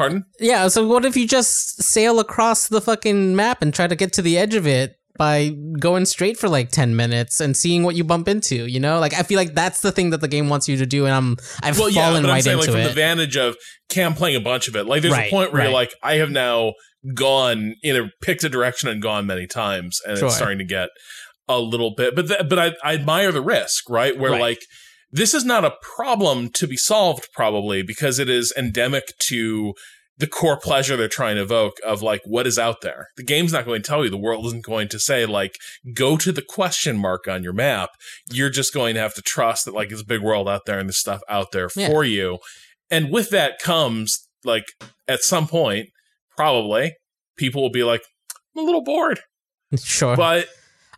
Speaker 1: Pardon?
Speaker 3: yeah, so what if you just sail across the fucking map and try to get to the edge of it by going straight for like 10 minutes and seeing what you bump into, you know? Like I feel like that's the thing that the game wants you to do and I'm I've
Speaker 1: Well, yeah,
Speaker 3: fallen
Speaker 1: but I'm
Speaker 3: right
Speaker 1: saying
Speaker 3: into
Speaker 1: like from
Speaker 3: it.
Speaker 1: the vantage of Cam playing a bunch of it. Like there's
Speaker 3: Right,
Speaker 1: a point where you're like, I have now gone in a picked a direction and gone many times, and
Speaker 3: Sure.
Speaker 1: it's starting to get a little bit. But th- but I, I admire the risk, right? Where
Speaker 3: Right.
Speaker 1: like this is not a problem to be solved probably because it is endemic to the core pleasure they're trying to evoke of like what is out there. The game's not going to tell you. The world isn't going to say like go to the question mark on your map. You're just going to have to trust that like there's a big world out there and there's stuff out there
Speaker 3: Yeah.
Speaker 1: for you. And with that comes like at some point probably people will be like I'm a little bored.
Speaker 3: Sure.
Speaker 1: but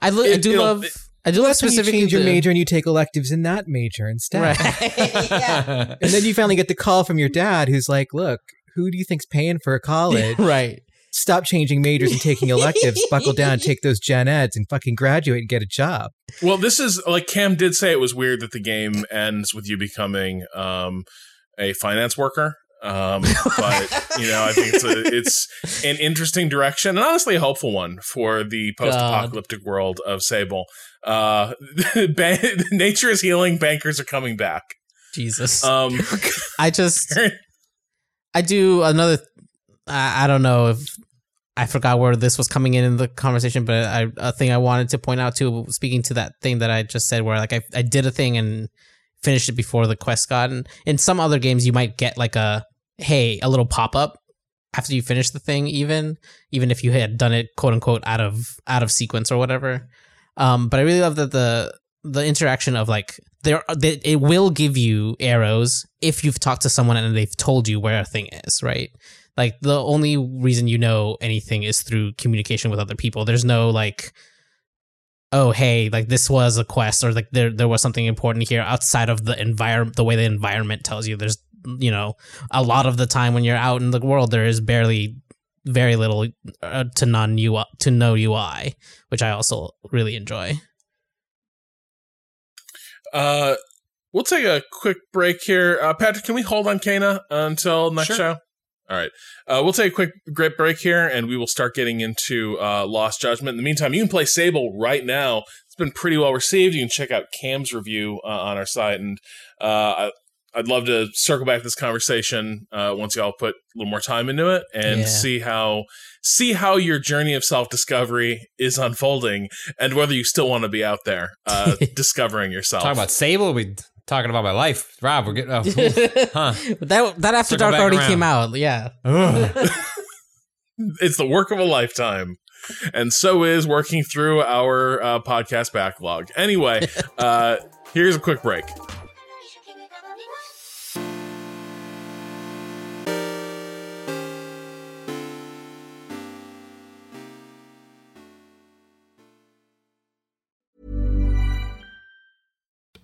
Speaker 3: I, lo- I
Speaker 1: it-
Speaker 3: do
Speaker 1: it'll-
Speaker 3: love. I do love
Speaker 4: That's when you
Speaker 3: specifically
Speaker 4: change your
Speaker 3: the-
Speaker 4: major and you take electives in that major instead.
Speaker 3: Right. yeah.
Speaker 4: And then you finally get the call from your dad who's like, look, who do you think's paying for a college?
Speaker 3: right.
Speaker 4: Stop changing majors and taking electives. Buckle down, take those gen eds, and fucking graduate and get a job.
Speaker 1: Well, this is like Cam did say it was weird that the game ends with you becoming um, a finance worker. Um, but you know, I think it's a, it's an interesting direction and honestly a hopeful one for the post-apocalyptic world of Sable. Uh, nature is healing. Bankers are coming back.
Speaker 3: Jesus.
Speaker 1: Um,
Speaker 3: I just I do another. I, I don't know if I forgot where this was coming in in the conversation, but I a thing I wanted to point out too, speaking to that thing that I just said, where like I I did a thing and finished it before the quest got. And in some other games, you might get like a hey a little pop up after you finish the thing, even even if you had done it quote unquote out of out of sequence or whatever. Um, but I really love that the the interaction of like there they, it will give you arrows if you've talked to someone and they've told you where a thing is right? Like the only reason you know anything is through communication with other people. There's no like oh hey like this was a quest or like there there was something important here outside of the environment the way the environment tells you. There's you know a lot of the time when you're out in the world there is barely very little uh, to non UI to no UI which I also really enjoy
Speaker 1: uh, we'll take a quick break here. Uh, Patrick, can we hold on Kena until next
Speaker 2: Sure.
Speaker 1: show? All right. Uh, we'll take a quick great break here and we will start getting into uh, Lost Judgment. In the meantime, you can play Sable right now. It's been pretty well received. You can check out Cam's review uh, on our site. And uh, I, I'd love to circle back this conversation uh, once y'all put a little more time into it and
Speaker 3: Yeah.
Speaker 1: see how see how your journey of self discovery is unfolding and whether you still want to be out there uh, discovering yourself.
Speaker 2: Talking about Sable, we talking about my life. Rob, we're getting. Oh, oof. huh.
Speaker 3: that that after
Speaker 2: Circle
Speaker 3: dark already
Speaker 2: around.
Speaker 3: came out yeah
Speaker 1: it's the work of a lifetime and so is working through our uh, podcast backlog anyway uh, here's a quick break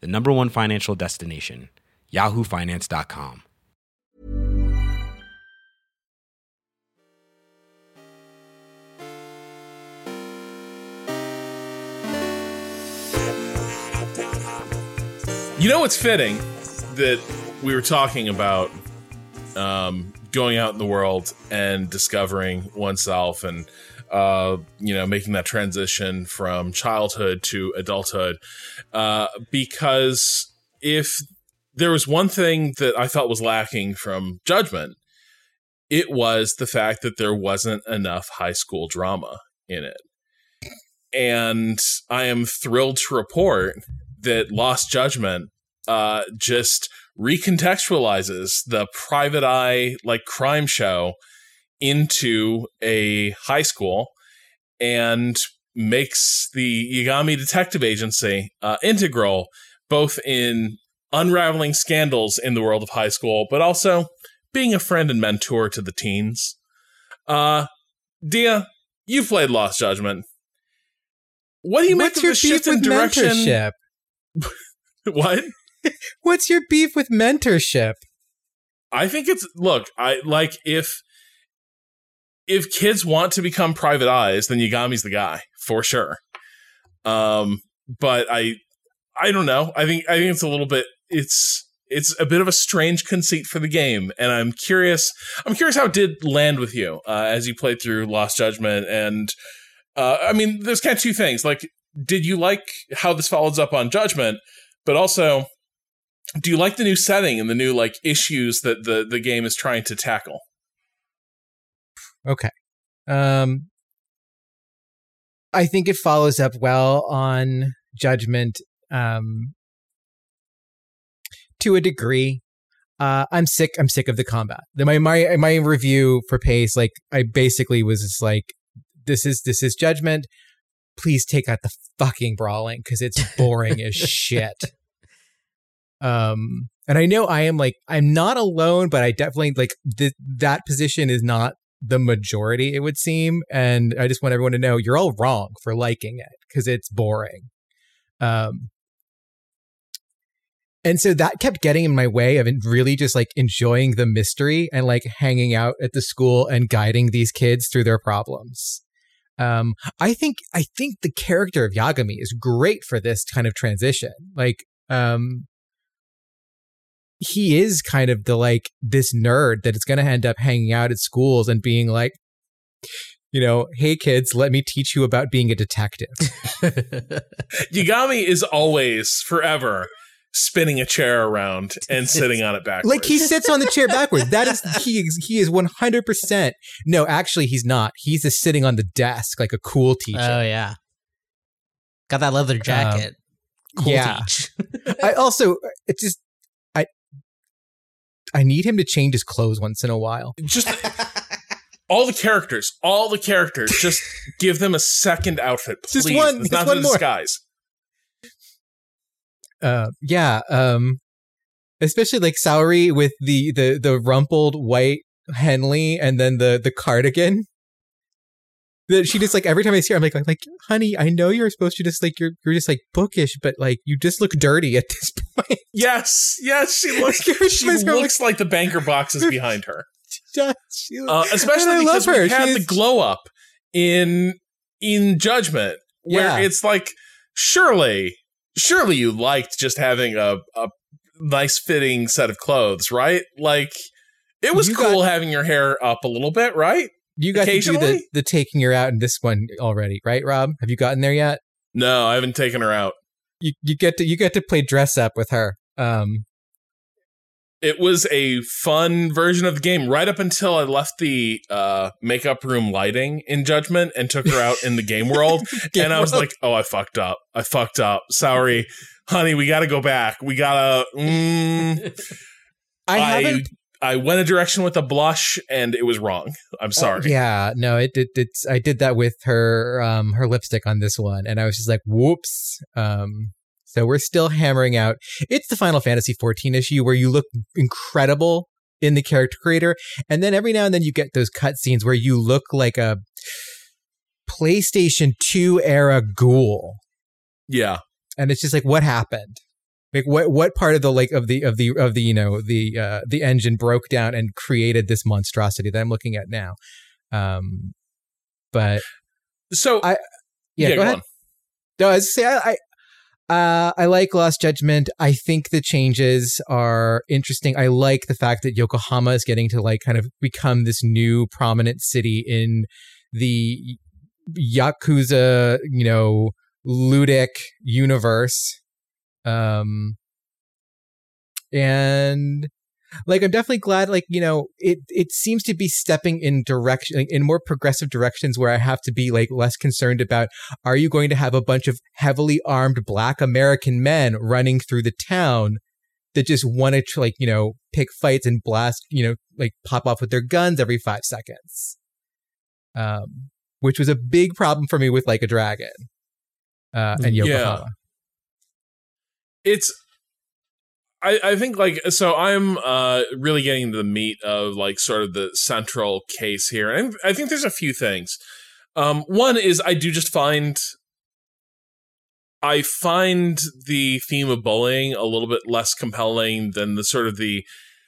Speaker 5: the number one financial destination, yahoofinance.com.
Speaker 1: you know it's fitting that we were talking about um, going out in the world and discovering oneself and uh, you know making that transition from childhood to adulthood uh, because if there was one thing that I felt was lacking from Judgment, it was the fact that there wasn't enough high school drama in it. And I am thrilled to report that Lost Judgment uh, just recontextualizes the private eye like crime show into a high school and makes the Yagami Detective Agency uh, integral both in unraveling scandals in the world of high school, but also being a friend and mentor to the teens. Uh, Dia, you've played Lost Judgment. What do you make
Speaker 4: What's
Speaker 1: of
Speaker 4: your
Speaker 1: the
Speaker 4: beef
Speaker 1: shift in direction?
Speaker 4: mentorship?
Speaker 1: What?
Speaker 4: What's your beef with mentorship?
Speaker 1: I think it's look, I like if if kids want to become private eyes, then Yagami's the guy for sure. Um, but I I don't know. I think I think it's a little bit it's it's a bit of a strange conceit for the game, and I'm curious. I'm curious how it did land with you uh, as you played through Lost Judgment, and uh, I mean, there's kind of two things. Like, did you like how this follows up on Judgment, but also, do you like the new setting and the new like issues that the the game is trying to tackle?
Speaker 4: Okay. Um I think it follows up well on Judgment um, to a degree. Uh, I'm sick. I'm sick of the combat. My my my review for Paste, like I basically was just like, this is this is Judgment. Please take out the fucking brawling because it's boring as shit. Um, and I know I am like I'm not alone, but I definitely like th- that position is not the majority. It would seem, and I just want everyone to know you're all wrong for liking it because it's boring. Um, and so that kept getting in my way of really just like enjoying the mystery and like hanging out at the school and guiding these kids through their problems. Um, I think I think the character of Yagami is great for this kind of transition. Like, um, he is kind of the like this nerd that is going to end up hanging out at schools and being like, you know, hey kids, let me teach you about being a detective.
Speaker 1: Yagami is always forever spinning a chair around and sitting on it backwards.
Speaker 4: Like he sits on the chair backwards. That is he is he is one hundred percent. No, actually, he's not. He's just sitting on the desk like a cool teacher.
Speaker 3: Oh yeah, got that leather jacket. Um, cool
Speaker 4: yeah.
Speaker 3: teach.
Speaker 4: I also it just I I need him to change his clothes once in a while.
Speaker 1: just all the characters, all the characters, just give them a second outfit, please.
Speaker 4: Just one-
Speaker 1: It's
Speaker 4: just
Speaker 1: not
Speaker 4: one more.
Speaker 1: disguise.
Speaker 4: Uh, yeah. Um, especially like Saori with the the the rumpled white Henley and then the the cardigan. That she just like every time I see her, I'm like, I'm like, honey, I know you're supposed to just like you're you're just like bookish, but like you just look dirty at this point.
Speaker 1: Yes, yes, she looks. She
Speaker 4: time her, I'm
Speaker 1: looks like the banker boxes behind her.
Speaker 4: She-
Speaker 1: Uh, especially
Speaker 4: I
Speaker 1: because
Speaker 4: love her.
Speaker 1: we had the glow up in in Judgment, where
Speaker 4: Yeah.
Speaker 1: it's like, surely, surely you liked just having a a nice fitting set of clothes, right? Like, it was
Speaker 4: You
Speaker 1: cool having your hair up a little bit, right?
Speaker 4: You got to do the, the taking her out in this one already, right, Rob? Have you gotten there yet?
Speaker 1: No, I haven't taken her out.
Speaker 4: You you get to you get to play dress up with her. Um,
Speaker 1: It was a fun version of the game right up until I left the uh, makeup room lighting in Judgment and took her out in the game world. and I was like, oh, I fucked up. I fucked up. Sorry, honey, we got to go back. We got to. Mm,
Speaker 4: I,
Speaker 1: I,
Speaker 4: haven't.
Speaker 1: I went a direction with a blush and it was wrong. I'm sorry.
Speaker 4: Uh, yeah, no, it, it it's I did that with her um her lipstick on this one, and I was just like, whoops. Um, so we're still hammering out. It's the Final Fantasy 14 issue where you look incredible in the character creator, and then every now and then you get those cutscenes where you look like a PlayStation 2 era ghoul.
Speaker 1: Yeah.
Speaker 4: and it's just like what happened like what what part of the like of the of the of the you know the uh the engine broke down and created this monstrosity that i'm looking at now um but
Speaker 1: So,
Speaker 4: I- yeah, go, ahead no i was say i I, uh, I like Lost Judgment. I think the changes are interesting. I like the fact that Yokohama is getting to like kind of become this new prominent city in the Yakuza, you know, ludic universe. Um, and like I'm definitely glad like you know it it seems to be stepping in direction like, in more progressive directions where I have to be like less concerned about are you going to have a bunch of heavily armed black American men running through the town that just want to like you know pick fights and blast you know like pop off with their guns every 5 seconds um which was a big problem for me with like a dragon uh and
Speaker 1: Yeah. It's I, I think like so I'm uh really getting to the meat of like sort of the central case here. And I think there's a few things. Um one is I do just find I find the theme of bullying a little bit less compelling than the sort of the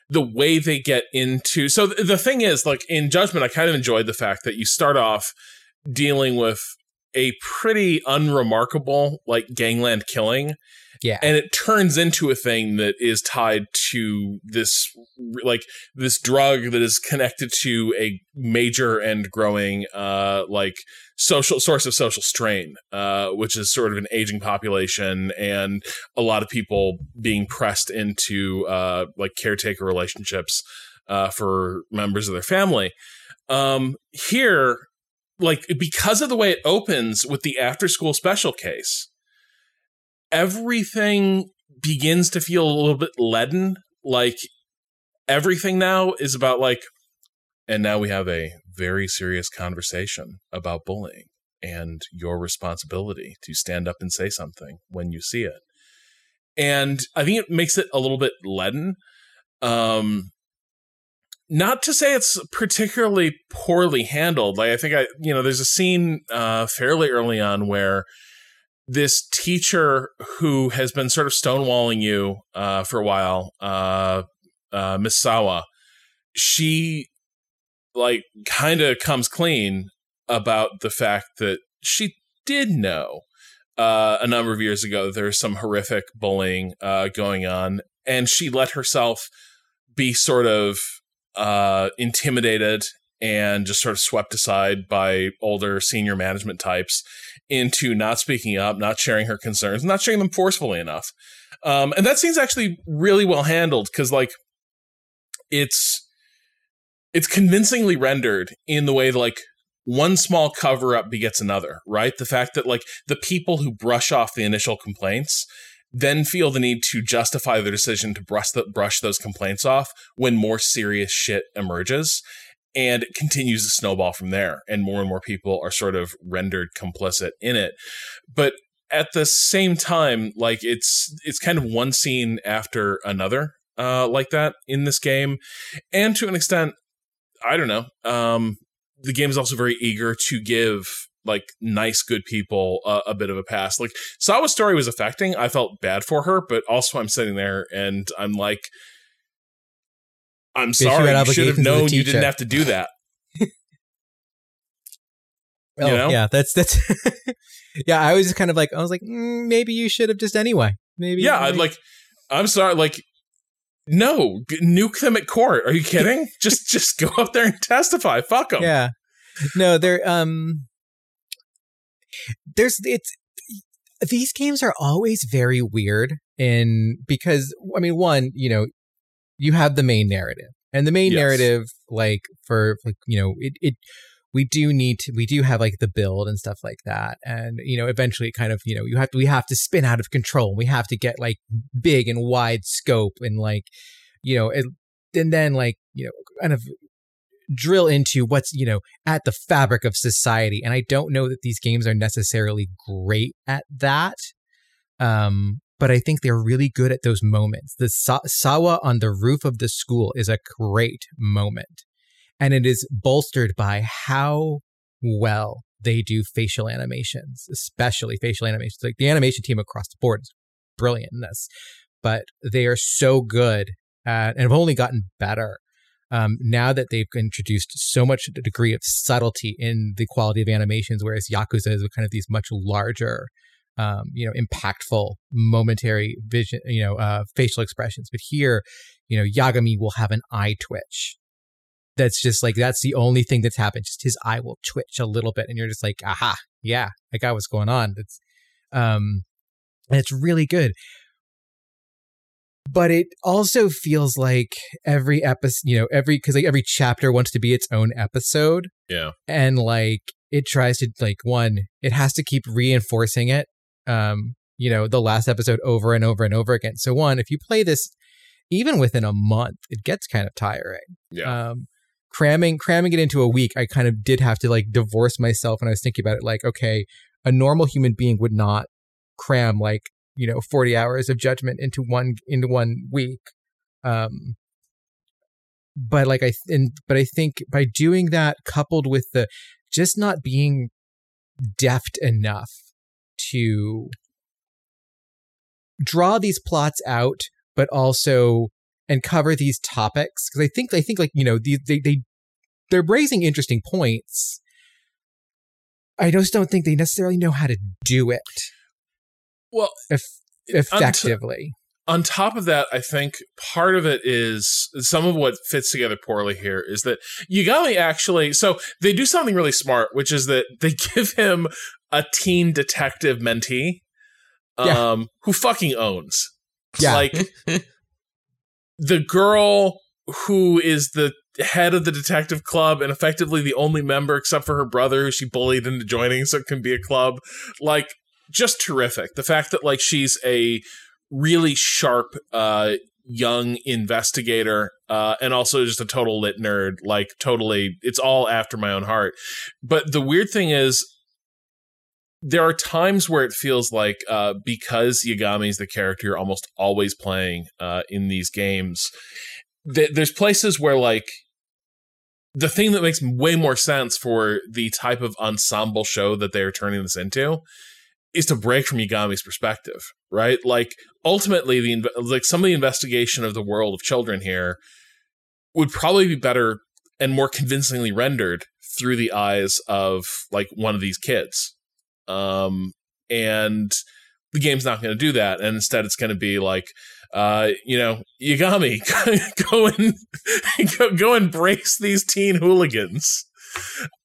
Speaker 1: the way they get into so th- the thing is like in judgment I kind of enjoyed the fact that you start off dealing with a pretty unremarkable like gangland killing
Speaker 4: yeah.
Speaker 1: And it turns into a thing that is tied to this like this drug that is connected to a major and growing uh like social source of social strain uh which is sort of an aging population and a lot of people being pressed into uh like caretaker relationships uh for members of their family. Um here like because of the way it opens with the after school special case, everything begins to feel a little bit leaden. Like everything now is about like, and now we have a very serious conversation about bullying and your responsibility to stand up and say something when you see it. And I think it makes it a little bit leaden. Um, not to say it's particularly poorly handled. Like I think I, you know, there's a scene uh, fairly early on where this teacher who has been sort of stonewalling you uh, for a while, uh, uh, Miss Sawa, she like kind of comes clean about the fact that she did know uh, a number of years ago there was some horrific bullying uh, going on, and she let herself be sort of uh, intimidated and just sort of swept aside by older senior management types into not speaking up, not sharing her concerns, not sharing them forcefully enough. Um, and that scene's actually really well handled because, like, it's it's convincingly rendered in the way that, like, one small cover up begets another, right? The fact that, like, the people who brush off the initial complaints then feel the need to justify their decision to brush the, brush those complaints off when more serious shit emerges and it continues to snowball from there and more and more people are sort of rendered complicit in it. But at the same time like it's it's kind of one scene after another uh like that in this game. And to an extent i don't know um the game is also very eager to give like nice good people uh, a bit of a pass. Like sawa's story was affecting. I felt bad for her but also i'm sitting there and i'm like i'm
Speaker 4: you
Speaker 1: sorry you should have
Speaker 4: obligations as a
Speaker 1: known you didn't have to do that
Speaker 4: Oh,
Speaker 1: know?
Speaker 4: yeah, that's that's. yeah, I was just kind of like, I was like, mm, maybe you should have just anyway. Maybe.
Speaker 1: yeah i'd like i'm sorry like no nuke them at court are you kidding just just go up there and testify fuck them
Speaker 4: Yeah. No, they're um. There's it's these games are always very weird in because I mean one you know you have the main narrative and the main
Speaker 1: Yes.
Speaker 4: narrative like for like you know it it we do need to we do have like the build and stuff like that and you know eventually it kind of you know you have to we have to spin out of control we have to get like big and wide scope and like you know it, and then like you know kind of drill into what's you know at the fabric of society and i don't know that these games are necessarily great at that um but i think they're really good at those moments. The Sa- sawa on the roof of the school is a great moment and it is bolstered by how well they do facial animations especially facial animations. Like the animation team across the board is brilliant in this but they are so good at, and have only gotten better um, now that they've introduced so much degree of subtlety in the quality of animations, whereas Yakuza is kind of these much larger, um, you know, impactful, momentary vision, you know, uh, facial expressions. But here, you know, Yagami will have an eye twitch. That's just like that's the only thing that's happened. Just his eye will twitch a little bit, and you're just like, aha, yeah, I got what's going on. That's, um, and it's really good but it also feels like every episode, you know, every because like every chapter wants to be its own episode,
Speaker 1: yeah
Speaker 4: and like it tries to like one, it has to keep reinforcing it, um, you know, the last episode over and over and over again. So one, if you play this even within a month, it gets kind of tiring.
Speaker 1: yeah
Speaker 4: Um, cramming cramming it into a week, I kind of did have to like divorce myself when I was thinking about it. Like, okay, a normal human being would not cram like you know 40 hours of judgment into one into one week um but like i th- and but i think by doing that coupled with the just not being deft enough to draw these plots out but also and cover these topics. Because i think i think like you know these they, they they're raising interesting points. I just don't think they necessarily know how to do it
Speaker 1: well
Speaker 4: eff-
Speaker 1: On t-
Speaker 4: effectively.
Speaker 1: on top of that, I think part of it is some of what fits together poorly here is that Yagami actually, so they do something really smart, which is that they give him a teen detective mentee um,
Speaker 4: Yeah.
Speaker 1: who fucking owns.
Speaker 4: Yeah.
Speaker 1: Like the girl who is the head of the detective club and effectively the only member except for her brother who she bullied into joining so it can be a club. Like just terrific. The fact that like she's a really sharp uh young investigator uh and also just a total lit nerd like totally it's all after my own heart but the weird thing is there are times where it feels like uh because yagami is the character you're almost always playing uh in these games th- there's places where like the thing that makes way more sense for the type of ensemble show that they're turning this into is to break from Yagami's perspective, right? Like ultimately, the like some of the investigation of the world of children here would probably be better and more convincingly rendered through the eyes of like one of these kids, um, and the game's not going to do that, and instead it's going to be like. Uh, you know, Yagami, go and go, go embrace these teen hooligans.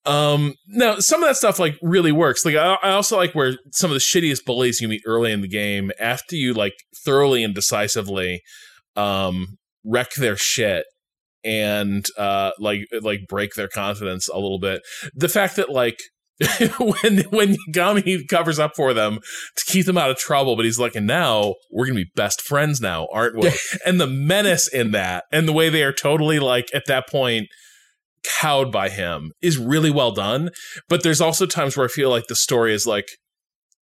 Speaker 1: Um, now some of that stuff like really works. Like I, I also like where some of the shittiest bullies you meet early in the game, after you like thoroughly and decisively um wreck their shit and uh like like break their confidence a little bit. The fact that like when when Yagami covers up for them to keep them out of trouble, but he's like, and now we're gonna be best friends now, aren't we? and the menace in that, and the way they are totally like at that point cowed by him is really well done. But there's also times where I feel like the story is like,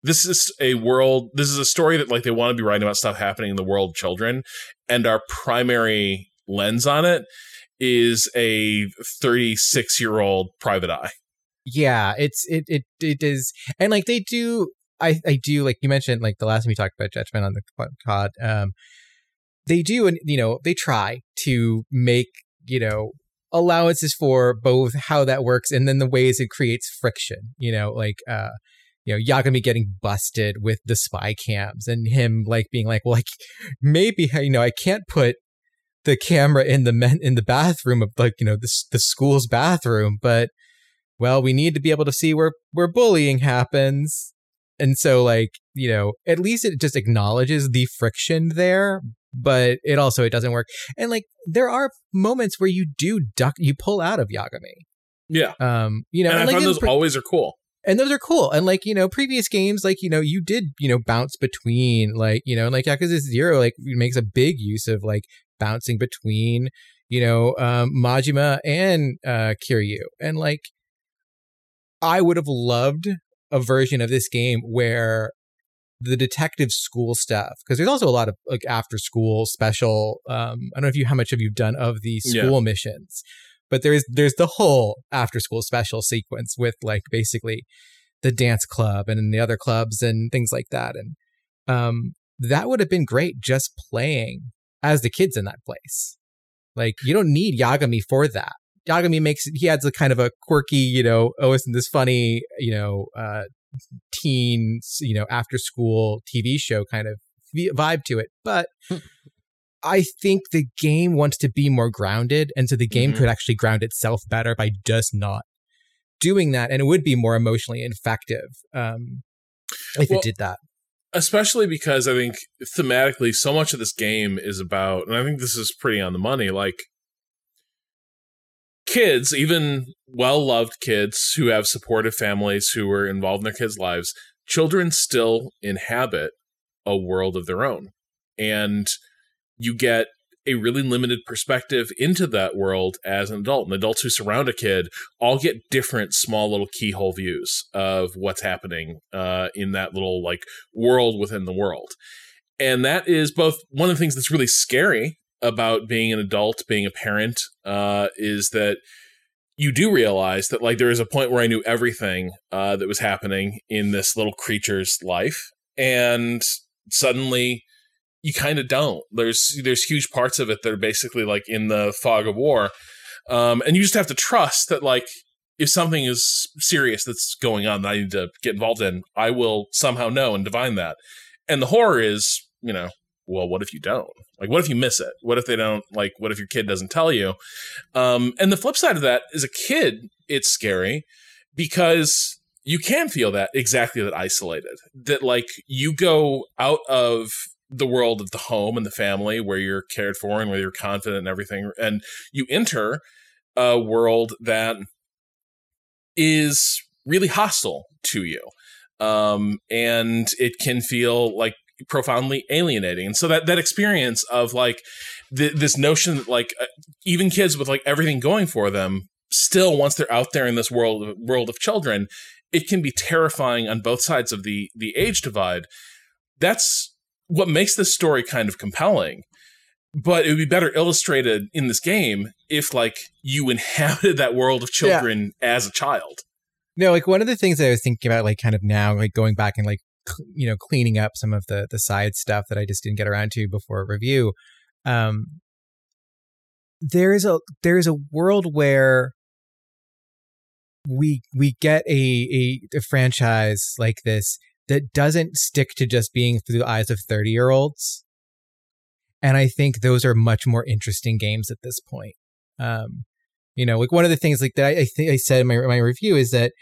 Speaker 1: this is a world, this is a story that like they want to be writing about stuff happening in the world children. And our primary lens on it is a 36 year old private eye.
Speaker 4: Yeah, it's it it it is, and like they do. I I do like you mentioned like the last time we talked about judgment on the pod. Um, they do, and you know they try to make you know allowances for both how that works and then the ways it creates friction. You know, like uh, you know Yagami getting busted with the spy cams and him like being like, well, like maybe you know I can't put the camera in the men in the bathroom of like you know the the school's bathroom, but well, we need to be able to see where where bullying happens. And so like, you know, at least it just acknowledges the friction there, but it also it doesn't work. And like there are moments where you do duck you pull out of Yagami.
Speaker 1: Yeah.
Speaker 4: Um, you know,
Speaker 1: and I
Speaker 4: like
Speaker 1: find those
Speaker 4: pre-
Speaker 1: always are cool.
Speaker 4: and those are cool. And like, you know, previous games, like, you know, you did, you know, bounce between, like, you know, like Yakuza Zero, like, makes a big use of like bouncing between, you know, um, Majima and uh, Kiryu. And like, I would have loved a version of this game where the detective school stuff, because there's also a lot of like after school special. Um, I don't know if you how much have you done of the
Speaker 1: Yeah.
Speaker 4: school missions, but there's there's the whole after school special sequence with like basically the dance club and the other clubs and things like that, and um, that would have been great just playing as the kids in that place. Like you don't need Yagami for that. Yagami makes he adds a kind of a quirky, you know, oh, isn't this funny, you know, uh, teen, you know, after school TV show kind of vibe to it. But I think the game wants to be more grounded, and so the game
Speaker 1: Mhm.
Speaker 4: could actually ground itself better by just not doing that, and it would be more emotionally effective um, if
Speaker 1: Well,
Speaker 4: it did that.
Speaker 1: especially because I think thematically so much of this game is about, and I think this is pretty on the money, like kids, even well loved kids who have supportive families who are involved in their kids' lives, children still inhabit a world of their own. And you get a really limited perspective into that world as an adult. And adults who surround a kid all get different small little keyhole views of what's happening uh, in that little like world within the world. And that is both one of the things that's really scary about being an adult, being a parent, uh, is that you do realize that like there is a point where I knew everything uh, that was happening in this little creature's life, and suddenly you kind of don't. There's there's huge parts of it that are basically like in the fog of war, um, and you just have to trust that like if something is serious that's going on that I need to get involved in, I will somehow know and divine that. And the horror is, you know, well, what if you don't? Like, what if you miss it? What if they don't? Like, what if your kid doesn't tell you? Um, and the flip side of that is a kid, it's scary because you can feel that exactly that isolated. That like you go out of the world of the home and the family where you're cared for and where you're confident and everything, and you enter a world that is really hostile to you. Um, and it can feel like profoundly alienating. And so that, that experience of like th- this notion that like uh, even kids with like everything going for them still once they're out there in this world world of children, it can be terrifying on both sides of the the age divide. That's what makes this story kind of compelling. But it would be better illustrated in this game if like you inhabited that world of children yeah. as a child.
Speaker 4: No, like one of the things that I was thinking about, like kind of now, like going back and like you know cleaning up some of the the side stuff that I just didn't get around to before review. Um, there is a there is a world where we we get a, a, a franchise like this that doesn't stick to just being through the eyes of 30 year olds and i think those are much more interesting games at this point um you know like one of the things like that i, I i said in my, my review is that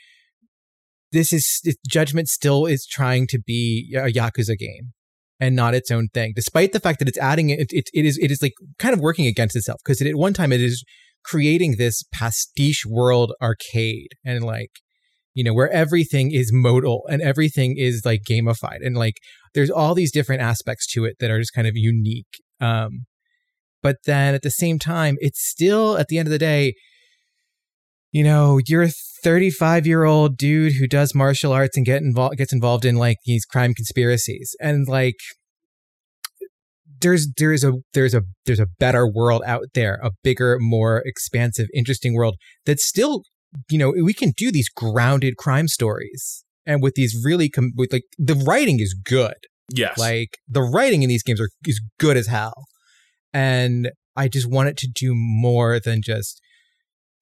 Speaker 4: this is judgment still is trying to be a yakuza game and not its own thing despite the fact that it's adding it it, it is it is like kind of working against itself because at one time it is creating this pastiche world arcade and like you know where everything is modal and everything is like gamified and like there's all these different aspects to it that are just kind of unique um but then at the same time it's still at the end of the day you know you're a 35 year old dude who does martial arts and get involved gets involved in like these crime conspiracies. And like there's there's a there's a there's a better world out there, a bigger, more expansive, interesting world that's still you know we can do these grounded crime stories and with these really com- with like the writing is good.
Speaker 1: Yes,
Speaker 4: like the writing in these games are is good as hell, and I just want it to do more than just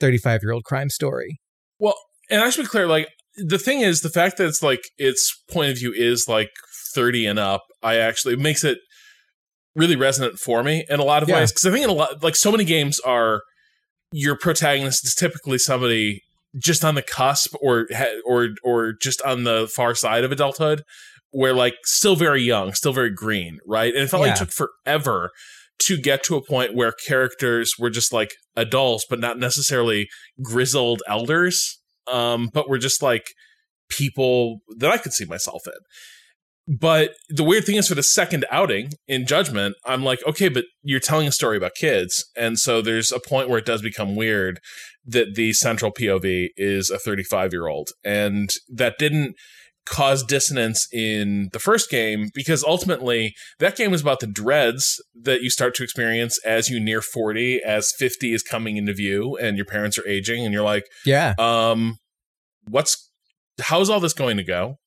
Speaker 4: thirty five year old crime story.
Speaker 1: Well, and I should be clear, like the thing is the fact that it's like its point of view is like 30 and up i actually it makes it really resonant for me in a lot of yeah. ways because I think in a lot like so many games are your protagonist is typically somebody just on the cusp or or or just on the far side of adulthood where like still very young, still very green, right? And it felt yeah. like it took forever to get to a point where characters were just like adults but not necessarily grizzled elders um but were just like people that I could see myself in. But the weird thing is, for the second outing in Judgment, I'm like, okay, but you're telling a story about kids. And so there's a point where it does become weird that the central POV is a 35 year old. And that didn't cause dissonance in the first game because ultimately that game is about the dreads that you start to experience as you near 40 as 50 is coming into view and your parents are aging and you're like
Speaker 4: yeah.
Speaker 1: um what's how's all this going to go?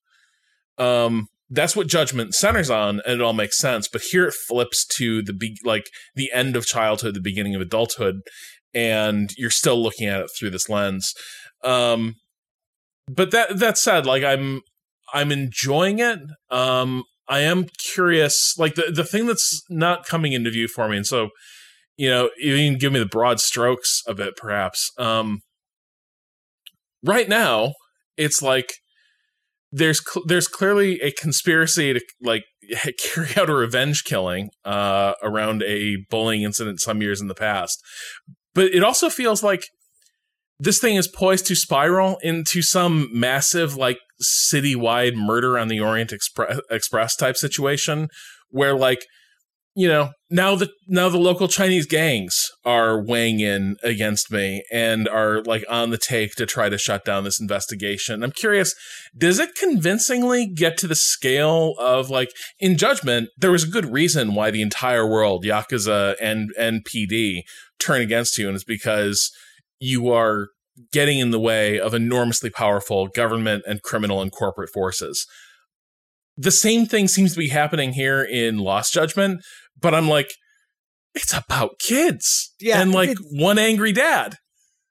Speaker 1: Um that's what judgment centers on and it all makes sense but here it flips to the be- like the end of childhood the beginning of adulthood and you're still looking at it through this lens. Um but that that said like i'm i'm enjoying it. Um i am curious like the the thing that's not coming into view for me and so you know you can give me the broad strokes of it perhaps. Um right now it's like there's cl- there's clearly a conspiracy to like carry out a revenge killing uh, around a bullying incident some years in the past, but it also feels like this thing is poised to spiral into some massive like citywide murder on the Orient Expre- Express type situation where like you know now the now the local chinese gangs are weighing in against me and are like on the take to try to shut down this investigation. I'm curious does it convincingly get to the scale of like in judgment there was a good reason why the entire world yakuza and npd turn against you and it's because you are getting in the way of enormously powerful government and criminal and corporate forces the same thing seems to be happening here in Lost Judgment, but I'm like, it's about kids.
Speaker 4: Yeah.
Speaker 1: And like one angry dad.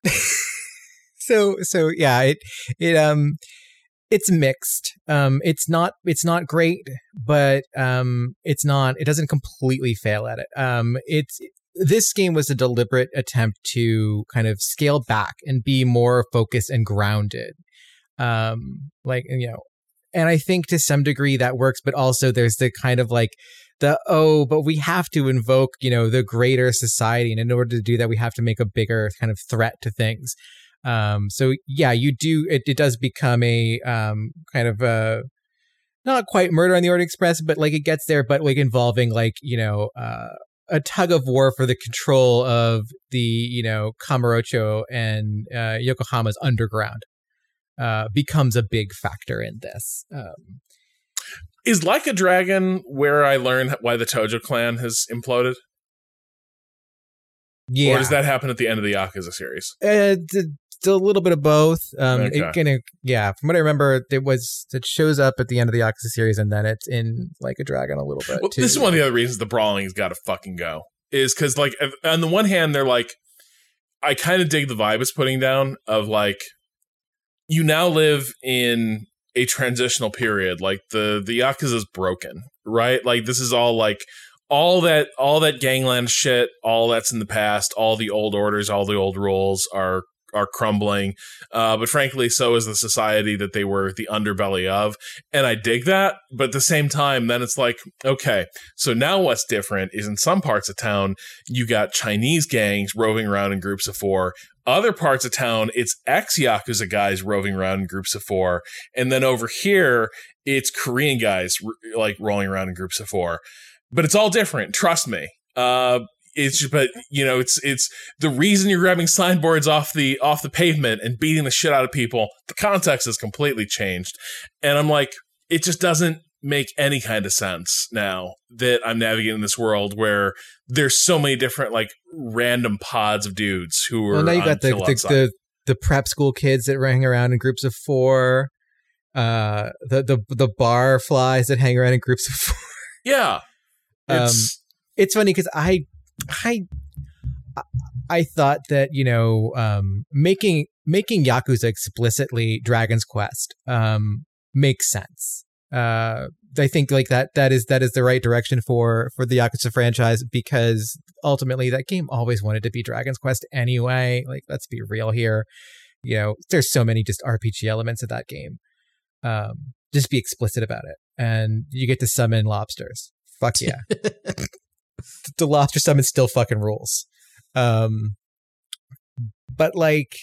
Speaker 4: so so yeah, it it um it's mixed. Um it's not it's not great, but um it's not it doesn't completely fail at it. Um it's this game was a deliberate attempt to kind of scale back and be more focused and grounded. Um like you know and I think to some degree that works, but also there's the kind of like the oh, but we have to invoke, you know, the greater society, and in order to do that, we have to make a bigger kind of threat to things. Um, so yeah, you do. It, it does become a um, kind of a not quite murder on the Orient Express, but like it gets there, but like involving like you know uh, a tug of war for the control of the you know Kamurocho and uh, Yokohama's underground uh, becomes a big factor in this. Um,
Speaker 1: Is Like a Dragon where I learn why the Tojo clan has imploded?
Speaker 4: yeah,
Speaker 1: Or does that happen at the end of the Yakuza series?
Speaker 4: Uh, d- a little bit of both. Um,
Speaker 1: Okay.
Speaker 4: it kind of yeah. From what I remember, it was it shows up at the end of the Yakuza series, and then it's in like a dragon a little bit.
Speaker 1: Well,
Speaker 4: too.
Speaker 1: this is one of the other reasons the brawling's got to fucking go. Is because like on the one hand they're like, I kind of dig the vibe it's putting down of like, you now live in a transitional period. Like the the Yakuza's broken, right? Like this is all like all that all that gangland shit, all that's in the past. All the old orders, all the old rules are are crumbling. Uh, but frankly, so is the society that they were the underbelly of. And I dig that. But at the same time, then it's like, okay, so now what's different is in some parts of town, you got Chinese gangs roving around in groups of four. Other parts of town, it's ex Yakuza guys roving around in groups of four. And then over here, it's Korean guys like rolling around in groups of four. But it's all different. Trust me. Uh, it's but you know it's it's the reason you're grabbing signboards off the off the pavement and beating the shit out of people the context has completely changed and i'm like it just doesn't make any kind of sense now that i'm navigating this world where there's so many different like random pods of dudes who are
Speaker 4: well, now you got the the, the the prep school kids that hang around in groups of four. Uh, the the the bar flies that hang around in groups of four.
Speaker 1: yeah
Speaker 4: Um,
Speaker 1: it's
Speaker 4: it's funny because I, I, I thought that you know, um, making making Yakuza explicitly Dragon's Quest, um, makes sense. Uh, I think like that that is that is the right direction for for the Yakuza franchise because ultimately that game always wanted to be Dragon's Quest anyway. Like, let's be real here. You know, there's so many just RPG elements of that game. Um, just be explicit about it, and you get to summon lobsters. Fuck yeah the lobster summon still fucking rules. Um, but like,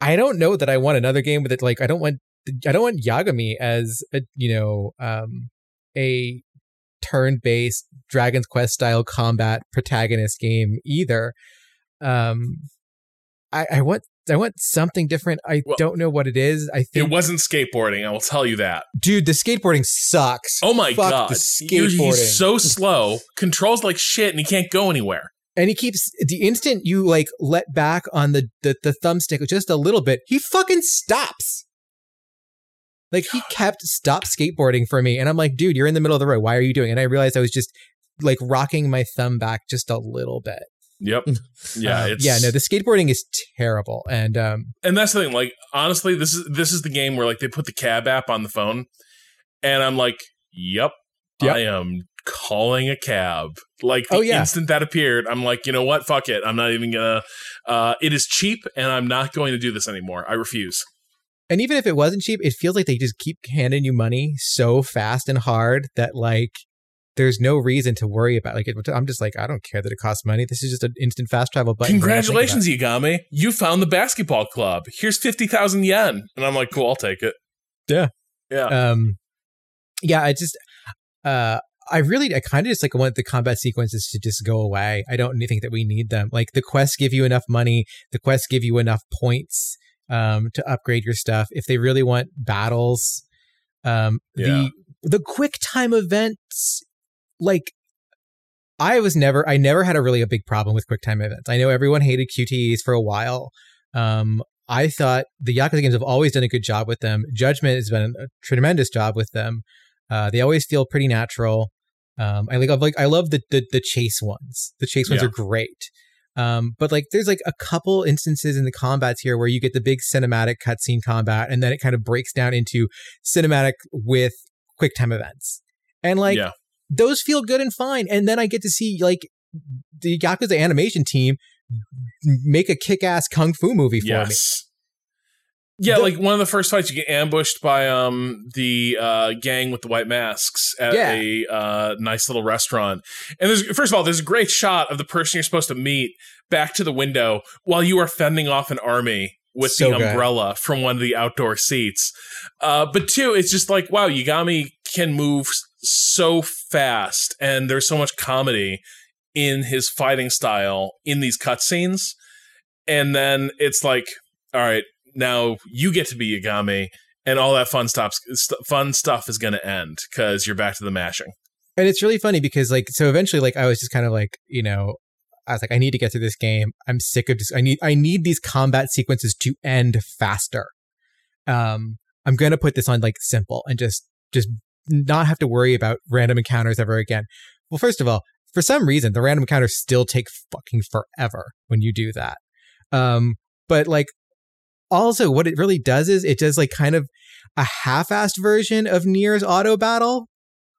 Speaker 4: I don't know that I want another game with it. Like, I don't want, I don't want Yagami as a, you know, um, a turn-based Dragon's Quest style combat protagonist game either. Um, I, I want, I want something different. I
Speaker 1: Well,
Speaker 4: don't know what it is. I think it
Speaker 1: wasn't skateboarding i will tell you that
Speaker 4: dude, the skateboarding sucks.
Speaker 1: oh my
Speaker 4: Fuck
Speaker 1: god
Speaker 4: the skateboarding.
Speaker 1: he's so slow controls like shit and he can't go anywhere
Speaker 4: and he keeps the instant you like let back on the the, the thumbstick just a little bit he fucking stops like he kept stop skateboarding for me and i'm like dude you're in the middle of the road why are you doing it and i realized i was just like rocking my thumb back just a little bit
Speaker 1: yep. Yeah
Speaker 4: Um,
Speaker 1: it's
Speaker 4: yeah no the skateboarding is terrible and um
Speaker 1: and that's the thing like honestly this is this is the game where like they put the cab app on the phone and i'm like yep,
Speaker 4: Yep.
Speaker 1: i am calling a cab. Like the
Speaker 4: Oh, yeah.
Speaker 1: instant that appeared i'm like you know what? Fuck it. I'm not even gonna uh it is cheap and i'm not going to do this anymore. I refuse.
Speaker 4: And even if it wasn't cheap it feels like they just keep handing you money so fast and hard that like there's no reason to worry about like it, i'm just like i don't care that it costs money. This is just an instant fast travel button. We're not thinking about it.
Speaker 1: congratulations yagami you found the basketball club. Here's 50000 yen. And i'm like cool i'll take it.
Speaker 4: Yeah.
Speaker 1: yeah.
Speaker 4: Um yeah i just uh i really i kind of just like want the combat sequences to just go away. I don't think that we need them. Like the quests give you enough money. The quests give you enough points um to upgrade your stuff. If they really want battles um
Speaker 1: Yeah.
Speaker 4: the the quick time events like i was never i never had a really a big problem with quick time events i know everyone hated qtes for a while um I thought the Yakuza games have always done a good job with them. Judgment has been a tremendous job with them. Uh, they always feel pretty natural. Um, I like, I like, I love the, the the chase ones. The chase ones
Speaker 1: Yeah.
Speaker 4: are great. Um, but like, there's like a couple instances in the combats here where you get the big cinematic cutscene combat, and then it kind of breaks down into cinematic with quick time events, and like
Speaker 1: yeah
Speaker 4: those feel good and fine. And then I get to see like the Yakuza animation team make a kick-ass kung fu movie for me.
Speaker 1: Yeah,
Speaker 4: The-
Speaker 1: like one of the first fights, you get ambushed by um the uh, gang with the white masks at
Speaker 4: Yeah.
Speaker 1: a uh, nice little restaurant. And there's first of all, there's a great shot of the person you're supposed to meet back to the window while you are fending off an army with
Speaker 4: So
Speaker 1: the
Speaker 4: good.
Speaker 1: umbrella from one of the outdoor seats. Uh, but two, it's just like wow, Yagami can move so fast, and there's so much comedy in his fighting style in these cutscenes. And then it's like, all right, now you get to be Yagami, and all that fun stops. St- fun stuff is going to end because you're back to the mashing.
Speaker 4: and it's really funny because like so eventually like I was just kind of like you know I was like I need to get through this game. I'm sick of just I need I need these combat sequences to end faster. Um, I'm gonna put this on like simple and just just not have to worry about random encounters ever again. Well, first of all, for some reason the random encounters still take fucking forever when you do that. Um, but like also what it really does is it does like kind of a half-assed version of Nier's auto battle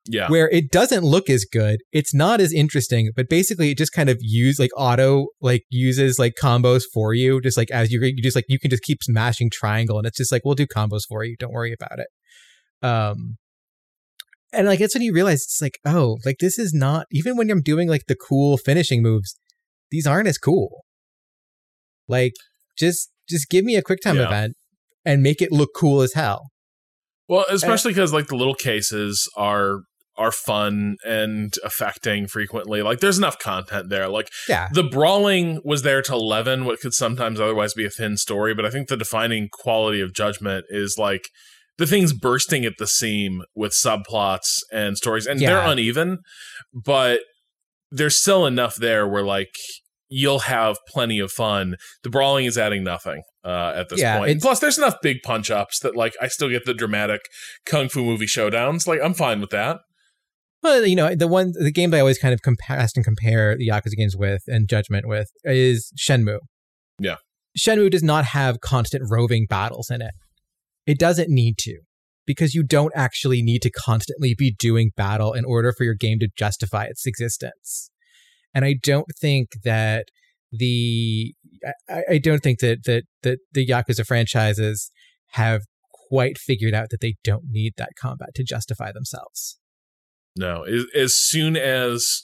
Speaker 1: Yeah,
Speaker 4: where it doesn't look as good. It's not as interesting, but basically it just kind of use like auto like uses like combos for you, just like as you you just like you can just keep smashing triangle, and it's just like we'll do combos for you. Don't worry about it. Um, and like that's when you realize it's like oh like this is not even when I'm doing like the cool finishing moves, these aren't as cool. Like just just give me a quick time
Speaker 1: Yeah.
Speaker 4: event and make it look cool as hell.
Speaker 1: well, especially because like the little cases are are fun and affecting frequently. Like there's enough content there. Like
Speaker 4: Yeah.
Speaker 1: the brawling was there to leaven what could sometimes otherwise be a thin story, but I think the defining quality of Judgment is like the things bursting at the seam with subplots and stories, and they're uneven, but there's still enough there where like you'll have plenty of fun. The brawling is adding nothing uh, at this
Speaker 4: Yeah,
Speaker 1: point. Plus, there's enough big punch ups that like I still get the dramatic kung fu movie showdowns. Like I'm fine with that.
Speaker 4: Well, you know, the one the game that I always kind of compast and compare the Yakuza games with and Judgment with is Shenmue.
Speaker 1: Yeah.
Speaker 4: Shenmue does not have constant roving battles in it. It doesn't need to because you don't actually need to constantly be doing battle in order for your game to justify its existence. And I don't think that the I, I don't think that that that the Yakuza franchises have quite figured out that they don't need that combat to justify themselves.
Speaker 1: No, as, soon as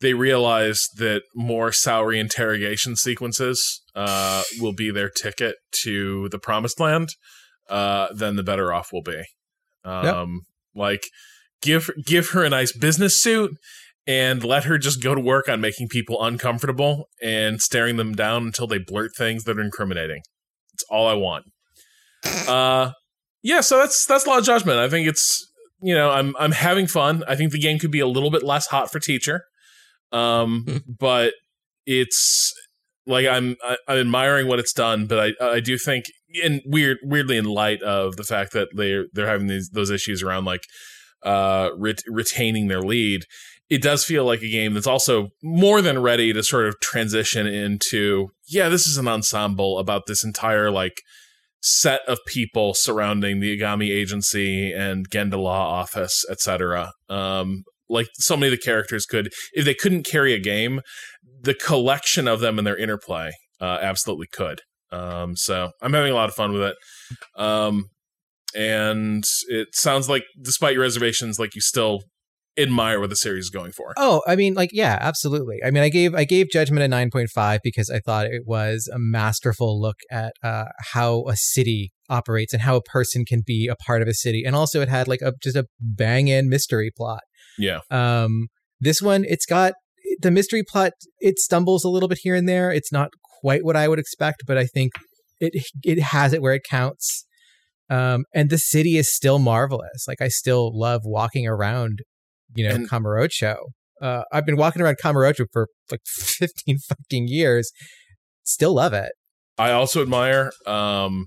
Speaker 1: they realize that more Saori interrogation sequences uh, will be their ticket to the promised land, uh, then the better off we'll be. Um, Like, give give her a nice business suit and let her just go to work on making people uncomfortable and staring them down until they blurt things that are incriminating. It's all I want. Uh, yeah. So that's that's Lost Judgment. I think it's you know I'm I'm having fun. I think the game could be a little bit less hot for teacher, um, but it's like I'm I, I'm admiring what it's done, but I I do think in weird weirdly in light of the fact that they're they're having these those issues around like uh ret- retaining their lead. It does feel like a game that's also more than ready to sort of transition into yeah, this is an ensemble about this entire like set of people surrounding the Yagami agency and Genda Law office, etc. Um, like so many of the characters could, if they couldn't carry a game, the collection of them and their interplay uh, absolutely could. Um, so I'm having a lot of fun with it. Um, and it sounds like, despite your reservations, like you still admire what the series is going for.
Speaker 4: Oh, I mean, like, yeah, absolutely. I mean, I gave I gave Judgment a nine point five because I thought it was a masterful look at uh, how a city operates and how a person can be a part of a city, and also it had like a just a bang in mystery plot.
Speaker 1: Yeah.
Speaker 4: Um, this one, it's got the mystery plot. It stumbles a little bit here and there. It's not quite what I would expect, but I think it it has it where it counts. Um, and the city is still marvelous. Like I still love walking around, you know,
Speaker 1: And-
Speaker 4: Kamurocho. Uh, I've been walking around Kamurocho for like 15 fucking years. Still love it.
Speaker 1: I also admire um,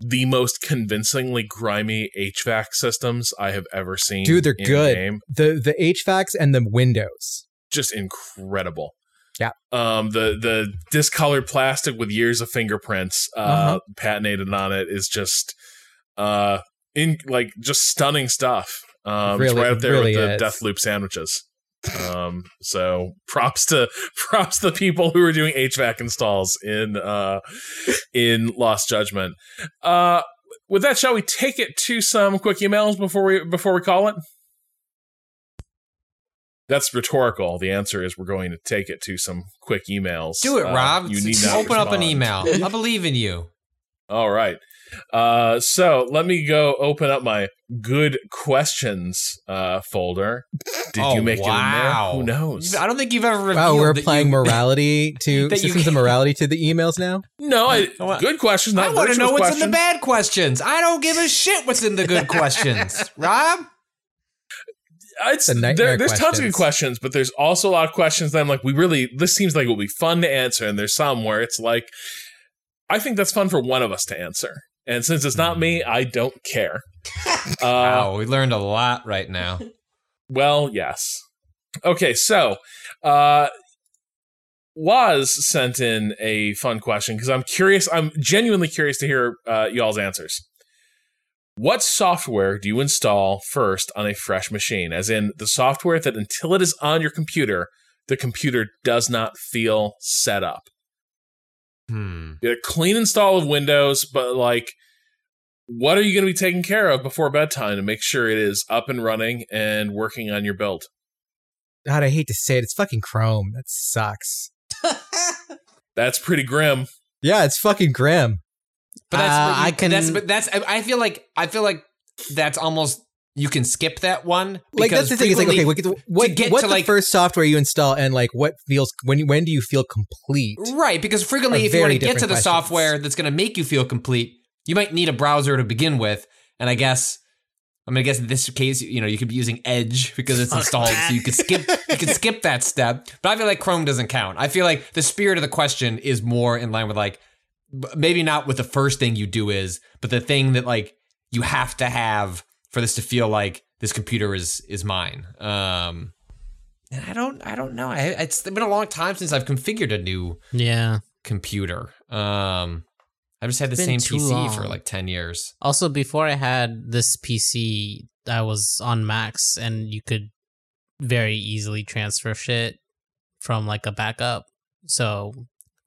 Speaker 1: the most convincingly grimy HVAC systems I have ever seen.
Speaker 4: Dude, they're good.
Speaker 1: Game.
Speaker 4: The the HVACs and the windows.
Speaker 1: Just incredible.
Speaker 4: Yeah.
Speaker 1: Um, the the discolored plastic with years of fingerprints uh,
Speaker 4: Uh-huh.
Speaker 1: patinated on it is just uh in like just stunning stuff. Um, it's
Speaker 4: Really-
Speaker 1: right up there
Speaker 4: really
Speaker 1: with the
Speaker 4: is.
Speaker 1: Deathloop sandwiches. Um, so props to props to the people who are doing HVAC installs in uh in Lost Judgment. Uh with that, shall we take it to some quick emails before we before we call it? That's rhetorical. The answer is we're going to take it to some quick emails.
Speaker 2: Do it,
Speaker 1: Uh,
Speaker 2: Rob.
Speaker 1: You need not
Speaker 2: Open up an email. I believe in you.
Speaker 1: All right. Uh, so let me go open up my good questions uh, folder. Did
Speaker 2: Oh,
Speaker 1: you make
Speaker 2: wow.
Speaker 1: it in there? Who knows?
Speaker 2: I don't think you've ever.
Speaker 4: Wow,
Speaker 2: revealed
Speaker 4: we're
Speaker 2: that
Speaker 4: applying
Speaker 2: you-
Speaker 4: morality to systems of morality to the emails now.
Speaker 1: No, I,
Speaker 2: I
Speaker 1: good questions. Not
Speaker 2: I want to know what's in the bad questions. I don't give a shit what's in the good questions. Rob?
Speaker 1: It's,
Speaker 4: The nightmare
Speaker 1: there, there's tons of good
Speaker 4: questions.
Speaker 1: questions, but there's also a lot of questions that I'm like, we really, this seems like it will be fun to answer. And there's some where it's like, I think that's fun for one of us to answer. And since it's not me, I don't care. Uh,
Speaker 2: Wow, we learned a lot right now.
Speaker 1: Well, yes. Okay, so uh Waz sent in a fun question because I'm curious. I'm genuinely curious to hear uh, y'all's answers. What software do you install first on a fresh machine? As in the software that until it is on your computer, the computer does not feel set up.
Speaker 2: Hmm.
Speaker 1: A clean install of Windows, but like, what are you going to be taking care of before bedtime to make sure it is up and running and working on your build?
Speaker 4: God, I hate to say it, it's fucking Chrome. That sucks.
Speaker 1: That's pretty grim.
Speaker 4: Yeah, it's fucking grim.
Speaker 2: But that's
Speaker 3: Uh,
Speaker 2: what you-
Speaker 3: I can-
Speaker 2: That's but that's. I feel like I feel like that's almost you can skip that one.
Speaker 4: Like that's
Speaker 2: because
Speaker 4: the thing. Is like, okay, what, what,
Speaker 2: get
Speaker 4: what's
Speaker 2: to,
Speaker 4: the
Speaker 2: like-
Speaker 4: first software you install, and like what feels when when do you feel complete?
Speaker 2: Right, because frequently, if you want to get to the
Speaker 4: questions.
Speaker 2: software that's going to make you feel complete, you might need a browser to begin with. And I guess, I mean, I guess in this case, you know, you could be using Edge because it's installed, so you could skip, you could skip that step. But I feel like Chrome doesn't count. I feel like the spirit of the question is more in line with like, maybe not with the first thing you do is, but the thing that like you have to have for this to feel like this computer is is mine. Um, and I don't, I don't know. I, it's been a long time since I've configured a new
Speaker 3: Yeah.
Speaker 2: computer. Um, I've just had the same PC for like ten years.
Speaker 3: Also, before I had this PC, I was on Macs, and you could very easily transfer shit from like a backup. So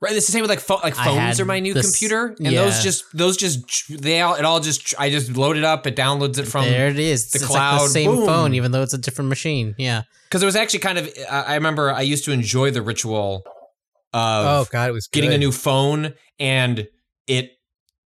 Speaker 2: Right, it's the same with like pho- like
Speaker 3: I
Speaker 2: phones are my new
Speaker 3: this-
Speaker 2: computer, and those just those just they all it all just I just load it up, it downloads it from
Speaker 3: there it is.
Speaker 2: the
Speaker 3: it's
Speaker 2: cloud,
Speaker 3: like the same
Speaker 2: boom.
Speaker 3: phone, even though it's a different machine. Yeah.
Speaker 2: because it was actually kind of I remember I used to enjoy the ritual of
Speaker 4: Oh god, it was
Speaker 2: getting a new phone and it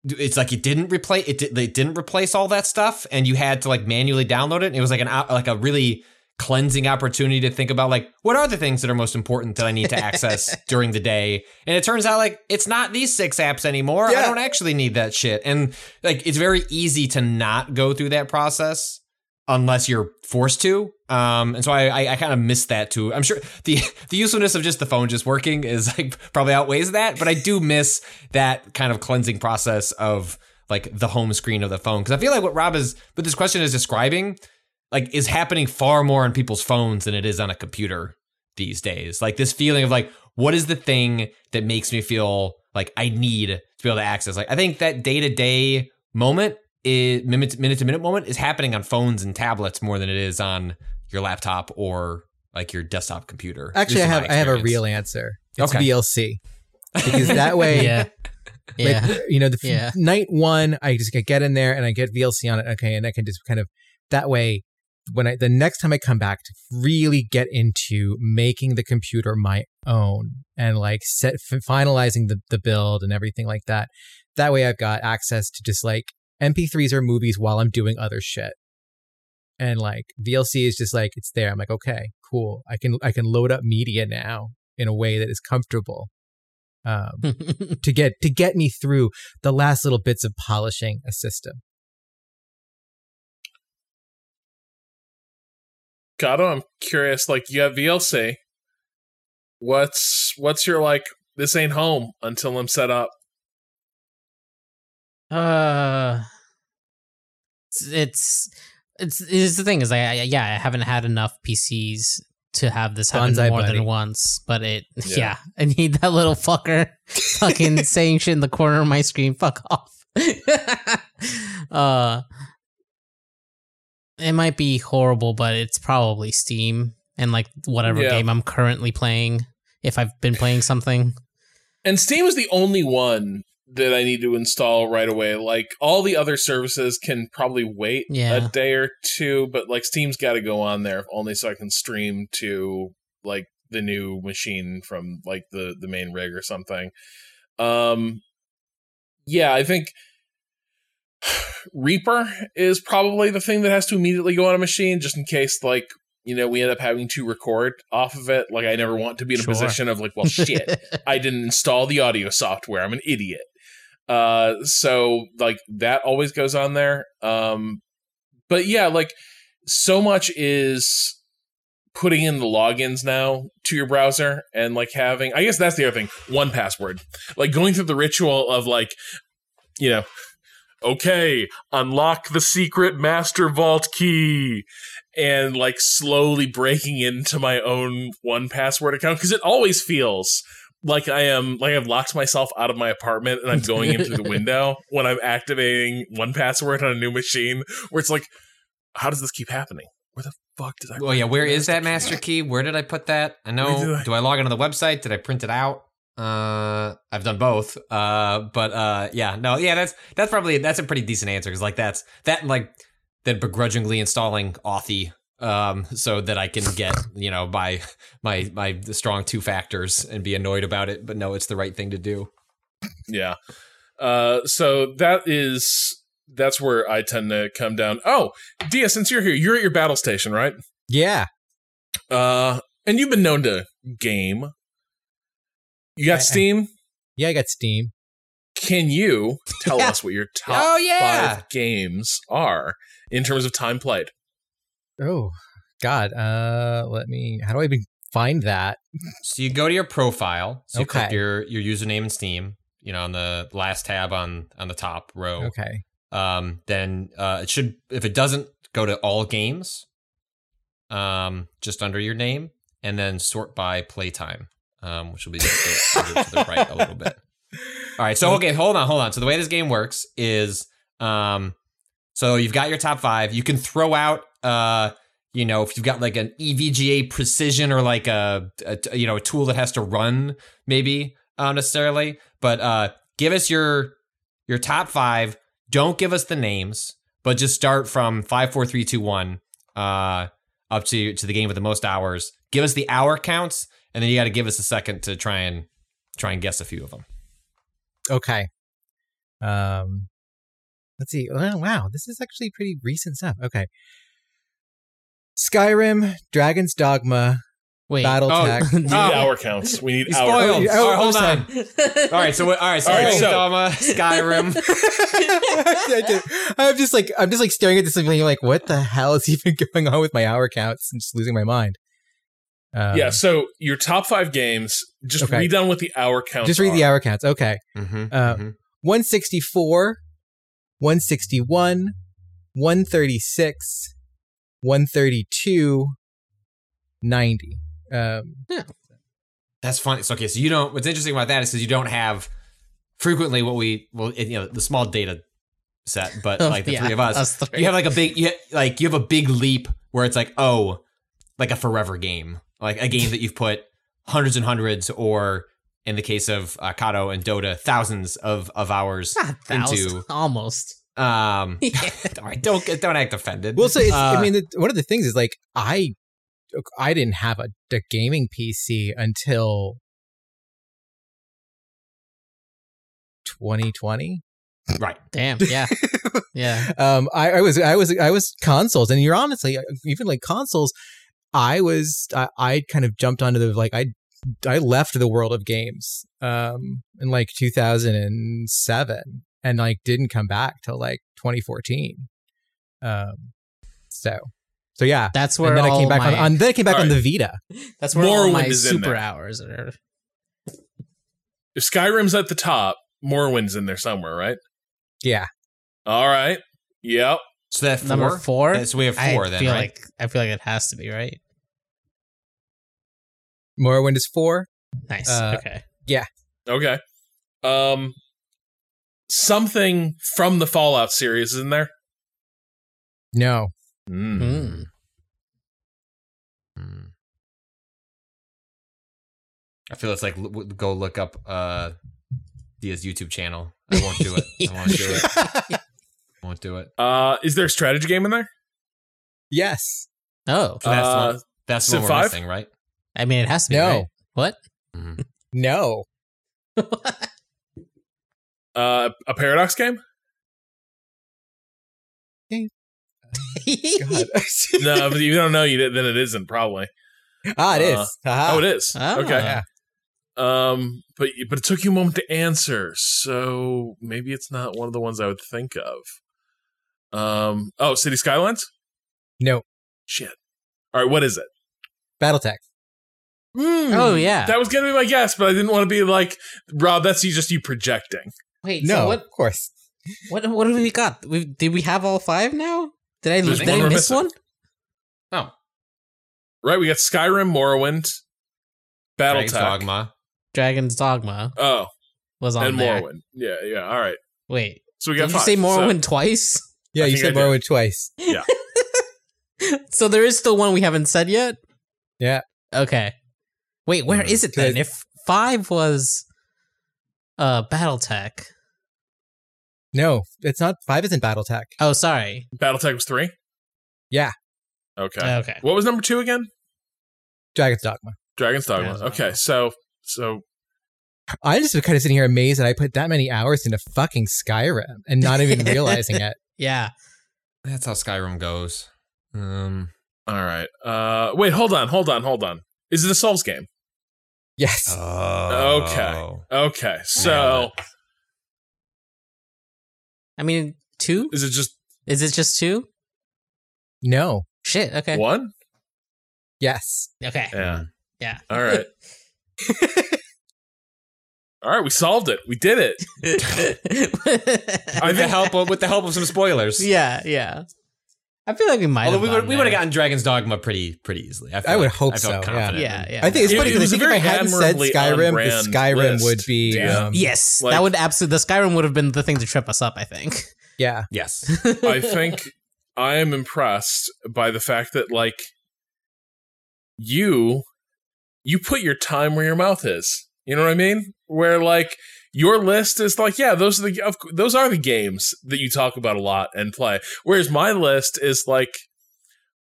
Speaker 2: it's like it didn't replace it, it didn't replace all that stuff and you had to like manually download it and it was like an like a really cleansing opportunity to think about like what are the things that are most important that I need to access during the day? And it turns out like it's not these six apps anymore. I don't actually need that shit. And like it's very easy to not go through that process unless you're forced to. Um, and so I, I, I kind of miss that too. I'm sure the the usefulness of just the phone just working is like probably outweighs that, but I do miss that kind of cleansing process of like the home screen of the phone. Because I feel like what Rob is, what this question is describing, like is happening far more on people's phones than it is on a computer these days. Like this feeling of like, what is the thing that makes me feel like I need to be able to access? Like I think that day to day moment is minute minute to minute moment is happening on phones and tablets more than it is on your laptop or like your desktop computer.
Speaker 4: Actually, I
Speaker 2: At least in
Speaker 4: have I have a real answer. It's
Speaker 2: Okay.
Speaker 4: VLC because that way,
Speaker 3: Yeah. Yeah.
Speaker 4: like you know, the f-
Speaker 3: Yeah.
Speaker 4: night one, I just get get in there and I get VLC on it. Okay, and I can just kind of that way. When I the next time I come back to really get into making the computer my own and like set f- finalizing the the build and everything like that. That way, I've got access to just like MP3s or movies while I'm doing other shit. And like VLC is just like it's there. I'm like, okay, cool. I can I can load up media now in a way that is comfortable. Um, to get to get me through the last little bits of polishing a system.
Speaker 1: Cado, I'm curious. Like you have VLC. What's what's your like? This ain't home until I'm set up.
Speaker 3: Uh, it's it's it's, it's the thing is I, I yeah I haven't had enough PCs to have this happen
Speaker 4: Bonsai
Speaker 3: more
Speaker 4: buddy.
Speaker 3: than once, but it
Speaker 1: Yeah.
Speaker 3: yeah. I need that little fucker fucking saying shit in the corner of my screen. Fuck off. uh, it might be horrible, but it's probably Steam and like whatever
Speaker 1: Yeah.
Speaker 3: game I'm currently playing. If I've been playing something,
Speaker 1: And Steam is the only one that I need to install right away. Like all the other services can probably wait
Speaker 3: Yeah.
Speaker 1: a day or two, but like Steam's got to go on there only so I can stream to like the new machine from like the the main rig or something. Um yeah, I think Reaper is probably the thing that has to immediately go on a machine just in case like you know we end up having to record off of it like I never want to be in a
Speaker 3: Sure.
Speaker 1: position of like well shit I didn't install the audio software. I'm an idiot. Uh, so like that always goes on there. Um, but yeah, like so much is putting in the logins now to your browser and like having. I guess that's the other thing. 1Password, like going through the ritual of like, you know. Okay, unlock the secret master vault key and like slowly breaking into my own 1Password account because it always feels like I am like I've locked myself out of my apartment and I'm going in through the window when I'm activating 1Password on a new machine where it's like, how does this keep happening? Where the fuck did I?
Speaker 2: Well, yeah. Where is that master key? Where did I put that? I know.
Speaker 1: I-
Speaker 2: Do I log into the website? Did I print it out? Uh, I've done both. Uh, but uh, yeah, no, yeah. That's that's probably that's a pretty decent answer because like that's that like then begrudgingly installing Authy. Um, so that I can get you know by my my strong two factors and be annoyed about it, but no, it's the right thing to do.
Speaker 1: Yeah. Uh, so that is that's where I tend to come down. Oh, Dia, since you're here, you're at your battle station, right?
Speaker 4: Yeah.
Speaker 1: Uh, and you've been known to game. You got
Speaker 4: I- I-
Speaker 1: Steam.
Speaker 4: Yeah, I got Steam.
Speaker 1: Can you tell
Speaker 4: Yeah.
Speaker 1: us what your top
Speaker 2: Oh, yeah.
Speaker 1: five games are in terms of time played?
Speaker 4: Oh, God. Uh, let me. How do I even find that?
Speaker 2: So you go to your profile. So you click your your username and Steam. You know, on the last tab on on the top row.
Speaker 4: Okay.
Speaker 2: um, then uh, it should if it doesn't go to all games um, just under your name and then sort by playtime um, which will be to, to the right a little bit. All right so okay hold on hold on. So the way this game works is um, so you've got your top five. You can throw out uh, you know if you've got like an evga precision or like a, a you know a tool that has to run maybe uh, necessarily. But uh, give us your your top five. Don't give us the names, but just start from five, four, three, two, one, uh, up to to the game with the most hours. Give us the hour counts, and then you got to give us a second to try and try and guess a few of them.
Speaker 4: Okay. Um, let's see. Oh, wow, this is actually pretty recent stuff. Okay. Skyrim, Dragon's Dogma,
Speaker 3: Wait.
Speaker 4: BattleTech.
Speaker 1: We need
Speaker 2: Oh.
Speaker 1: hour counts. We need
Speaker 2: You
Speaker 1: hour.
Speaker 2: spoiled.
Speaker 4: Oh,
Speaker 2: all right, hold
Speaker 4: oh,
Speaker 2: on. all right, so all right, so,
Speaker 1: All right,
Speaker 2: Dragon's
Speaker 1: so-
Speaker 2: Dogma, Skyrim.
Speaker 4: I did- I'm just like I'm just like staring at this and being like, what the hell is even going on with my hour counts? and just losing my mind. Um,
Speaker 1: yeah. So your top five games. Just
Speaker 4: Okay.
Speaker 1: read down what the hour counts.
Speaker 4: just read the hour counts. Okay,
Speaker 2: Mhm,
Speaker 4: Uh,
Speaker 2: mhm.
Speaker 4: 164, 161, 136, 132, 90. Um,
Speaker 2: That's funny. So okay, so you don't. What's interesting about that is because you don't have frequently what we well, you know, the small data set, but like the
Speaker 3: Yeah,
Speaker 2: three of us,
Speaker 3: us three.
Speaker 2: you have like a big, you ha- like you have a big leap where it's like, oh, like a forever game, like a game that you've put hundreds and hundreds, or in the case of uh, Cado and Dota, thousands of of hours
Speaker 3: Not
Speaker 2: into.
Speaker 3: almost.
Speaker 2: Um, all right, don't don't act offended.
Speaker 4: well, so it's,
Speaker 2: Uh,
Speaker 4: I mean, the, one of the things is like I, I didn't have a, a gaming PC until 2020.
Speaker 2: right.
Speaker 3: Damn. Yeah. yeah.
Speaker 4: um I, I was i was i was consoles and you're honestly even like consoles i was i i kind of jumped onto the like i i left the world of games um in like 2007 and like didn't come back till like 2014 um so so yeah
Speaker 3: That's where
Speaker 4: and then i came back
Speaker 3: my,
Speaker 4: on, on then i came back on the vita
Speaker 3: That's where all my
Speaker 1: is
Speaker 3: super
Speaker 1: there.
Speaker 3: hours are.
Speaker 1: If Skyrim's at the top, Morrowind's in there somewhere, right?
Speaker 4: yeah
Speaker 1: All right. Yep.
Speaker 2: So that four.
Speaker 3: Number four.
Speaker 2: So we have four
Speaker 3: I
Speaker 2: then,
Speaker 3: feel
Speaker 2: right?
Speaker 3: like I feel like it has to be right.
Speaker 4: morrowind is four
Speaker 3: Nice.
Speaker 4: Uh,
Speaker 3: okay. Yeah.
Speaker 1: Okay. Um, something from the Fallout series is in there.
Speaker 4: no
Speaker 1: Mm.
Speaker 3: Mm.
Speaker 2: Hmm. I feel it's like l- w- go look up uh Dia's YouTube channel. I won't do it. I won't do it. Won't do it.
Speaker 1: Uh, is there a strategy game in there?
Speaker 4: yes.
Speaker 3: Oh,
Speaker 2: So that's the
Speaker 1: Uh,
Speaker 2: one, that's the
Speaker 1: Civ
Speaker 2: one we're
Speaker 1: 5?
Speaker 2: missing, right?
Speaker 3: I mean, it has to be.
Speaker 4: No.
Speaker 3: right? What?
Speaker 2: Mhm.
Speaker 4: No.
Speaker 1: Uh, a paradox game?
Speaker 4: God.
Speaker 1: No, if you don't know, you then it isn't probably.
Speaker 4: ah, it is.
Speaker 1: Uh,
Speaker 4: Haha.
Speaker 1: Oh, it is.
Speaker 3: Ah.
Speaker 1: Okay. Um, but but it took you a moment to answer, so maybe it's not one of the ones I would think of. Um. Oh, City Skylines.
Speaker 4: No.
Speaker 1: Shit. All right. What is it?
Speaker 4: Battletech.
Speaker 3: Oh yeah.
Speaker 1: That was gonna be my guess, but I didn't want to be like Rob. That's you just you projecting.
Speaker 3: Wait.
Speaker 4: No,
Speaker 3: So what?
Speaker 4: of course.
Speaker 3: What? What have we got? We, did we have all five now? Did I?
Speaker 1: There's
Speaker 3: did
Speaker 1: one
Speaker 3: I miss
Speaker 1: missing.
Speaker 3: one?
Speaker 2: Oh,
Speaker 1: Right. We got Skyrim, Morrowind,
Speaker 2: Dragon's
Speaker 1: BattleTech.
Speaker 2: Dogma.
Speaker 3: Dragon's Dogma
Speaker 1: Oh,
Speaker 3: was on
Speaker 1: and
Speaker 3: there.
Speaker 1: Morrowind. Yeah. Yeah. All right.
Speaker 3: Wait.
Speaker 1: So we got
Speaker 3: Did you
Speaker 1: five.
Speaker 3: say
Speaker 1: So-
Speaker 3: Morrowind twice?
Speaker 4: Yeah,
Speaker 1: I
Speaker 4: you said
Speaker 1: did.
Speaker 4: Twice. Yeah.
Speaker 3: So there is still one we haven't said yet.
Speaker 4: Yeah.
Speaker 3: Okay. Wait, where
Speaker 1: Mm-hmm.
Speaker 3: is it then? If five was uh BattleTech.
Speaker 4: No, it's not. Five isn't Battletech.
Speaker 3: Oh, sorry.
Speaker 1: BattleTech was three.
Speaker 4: Yeah.
Speaker 1: Okay.
Speaker 3: Okay.
Speaker 1: What was number two again?
Speaker 4: Dragon's Dogma.
Speaker 1: Dragon's Dogma.
Speaker 3: Dragon's
Speaker 1: Okay.
Speaker 3: Dogma.
Speaker 1: So so
Speaker 4: I'm just kind of sitting here amazed that I put that many hours into fucking Skyrim and not even realizing it.
Speaker 3: Yeah.
Speaker 2: That's how Skyrim goes. Um,
Speaker 1: all right. Uh, wait. Hold on. Hold on. Hold on. Is it a Souls game?
Speaker 4: Yes.
Speaker 2: oh,
Speaker 1: Okay. Okay. So
Speaker 3: I mean, two?
Speaker 1: is it just
Speaker 3: Is it just two?
Speaker 4: no.
Speaker 3: Shit. Okay.
Speaker 1: one? Yes.
Speaker 3: Okay.
Speaker 1: Yeah.
Speaker 3: Yeah.
Speaker 1: All right. All right. We solved it. We did it.
Speaker 2: with the help of with the help of some spoilers.
Speaker 3: yeah. Yeah. I feel like we might.
Speaker 2: Although
Speaker 3: have
Speaker 2: we would
Speaker 3: gotten
Speaker 2: we would have gotten Dragon's Dogma pretty pretty easily. I, feel
Speaker 4: I would
Speaker 2: like-
Speaker 4: hope
Speaker 2: I
Speaker 4: so, yeah.
Speaker 3: Yeah. Yeah.
Speaker 4: I think it's
Speaker 1: It-
Speaker 4: funny
Speaker 1: it
Speaker 4: because
Speaker 1: was
Speaker 4: I
Speaker 1: a
Speaker 4: think if I hadn't said Skyrim, the Skyrim
Speaker 1: list.
Speaker 4: would be. Um,
Speaker 3: Yes,
Speaker 1: Like-
Speaker 3: that would absolutely. The Skyrim would have been the thing to trip us up. I think.
Speaker 4: yeah.
Speaker 2: Yes.
Speaker 1: I think I am impressed by the fact that like you you put your time where your mouth is. You know what I mean? Where like your list is like, yeah, those are the of, those are the games that you talk about a lot and play. Whereas my list is like,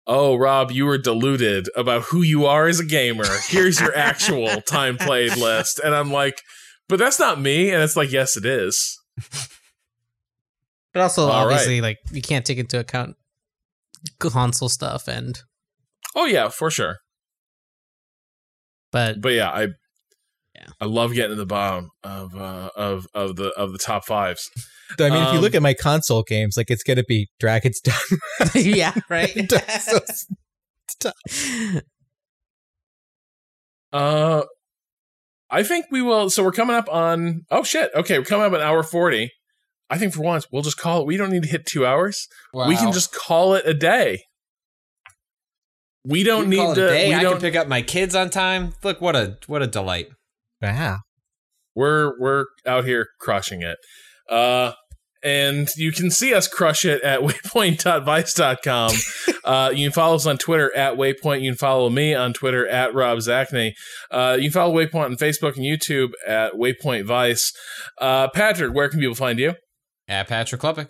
Speaker 1: oh, Rob, you were deluded about who you are as a gamer. Here's your actual time played list, and I'm like, but that's not me. And it's like, yes, it is.
Speaker 3: But also,
Speaker 1: All
Speaker 3: obviously, like you can't take into account console stuff, and
Speaker 1: Oh yeah, for sure.
Speaker 3: but
Speaker 1: but yeah, I
Speaker 3: Yeah.
Speaker 1: I love getting to the bottom of uh, of of the of the top fives.
Speaker 4: I mean, if you
Speaker 1: Um,
Speaker 4: look at my console games, like it's going to be Dragon's Dogma.
Speaker 3: yeah, right.
Speaker 1: Uh, I think we will. So we're coming up on. Oh shit! Okay, we're coming up an hour forty. I think for once we'll just call it. We don't need to hit two hours. We can just call it a day. We don't
Speaker 2: You call
Speaker 1: need
Speaker 2: it a
Speaker 1: to.
Speaker 2: day.
Speaker 1: We
Speaker 2: I
Speaker 1: don't.
Speaker 2: can pick up my kids on time. Look what a what a delight.
Speaker 4: Wow.
Speaker 1: we're we're out here crushing it. Uh and you can see us crush it at waypoint.vice.com. uh, you can follow us on Twitter at Waypoint. You can follow me on Twitter at Rob Zacny. Uh, you can follow Waypoint on Facebook and YouTube at Waypoint Vice. Uh, Patrick, where can people find you?
Speaker 2: At Patrick Klepek.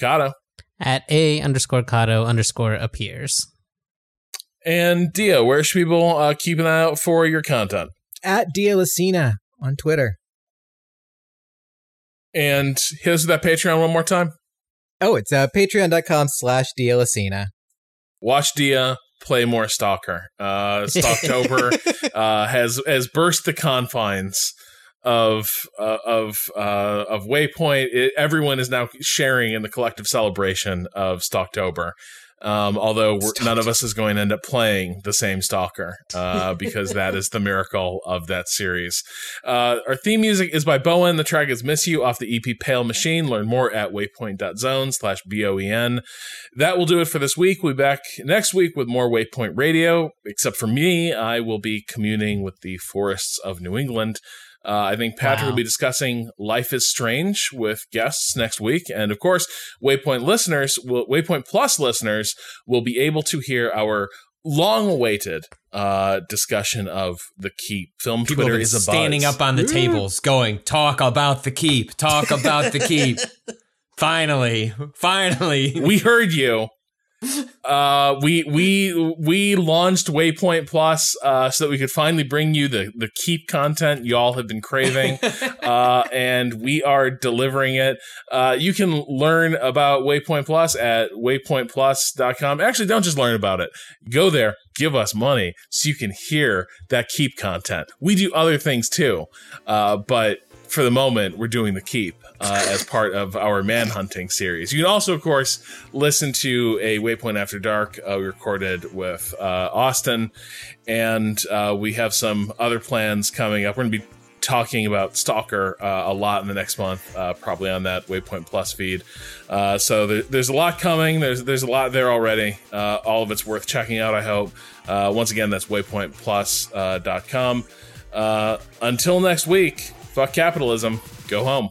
Speaker 1: Cado.
Speaker 3: At a underscore Cado underscore appears.
Speaker 1: And Dia, where should people uh, keep an eye out for your content?
Speaker 4: At Dialacina on Twitter.
Speaker 1: And us that Patreon one more time.
Speaker 4: Oh, it's uh, patreon.com slash Dialacina.
Speaker 1: watch Dia play more Stalker. Uh, Stalktober uh, has has burst the confines of uh, of uh, of Waypoint. It, everyone is now sharing in the collective celebration of Stalktober. Um, although we're, none of us is going to end up playing the same Stalker uh, because that is the miracle of that series. Uh, our theme music is by Boen. The track is "Miss You" off the EP Pale Machine. Learn more at waypoint.zone slash B O E N. That will do it for this week. We'll be back next week with more Waypoint Radio. Except for me, I will be communing with the forests of New England. Uh, I think Patrick
Speaker 3: Wow.
Speaker 1: will be discussing Life is Strange with guests next week. And of course, Waypoint listeners, will, Waypoint Plus listeners, will be able to hear our long awaited uh, discussion of the keep. Film
Speaker 2: People
Speaker 1: Twitter is
Speaker 2: standing up on the tables, going, "Talk about the keep. Talk about the keep." finally, finally,
Speaker 1: we heard you. Uh, we we we launched Waypoint Plus uh, so that we could finally bring you the the keep content y'all have been craving, uh, and we are delivering it. Uh, you can learn about Waypoint Plus at waypointplus.com. Actually, don't just learn about it. Go there, give us money so you can hear that keep content. We do other things too, uh, but for the moment, we're doing the keep uh, as part of our manhunting series. You can also, of course, listen to a Waypoint After Dark uh, recorded with uh, Austin, and uh, we have some other plans coming up. We're going to be talking about Stalker uh, a lot in the next month, uh, probably on that Waypoint Plus feed. So there, there's a lot coming. There's there's a lot there already. All of it's worth checking out. I hope. Once again, that's waypointplus.com. Uh, until next week, fuck capitalism. Go home.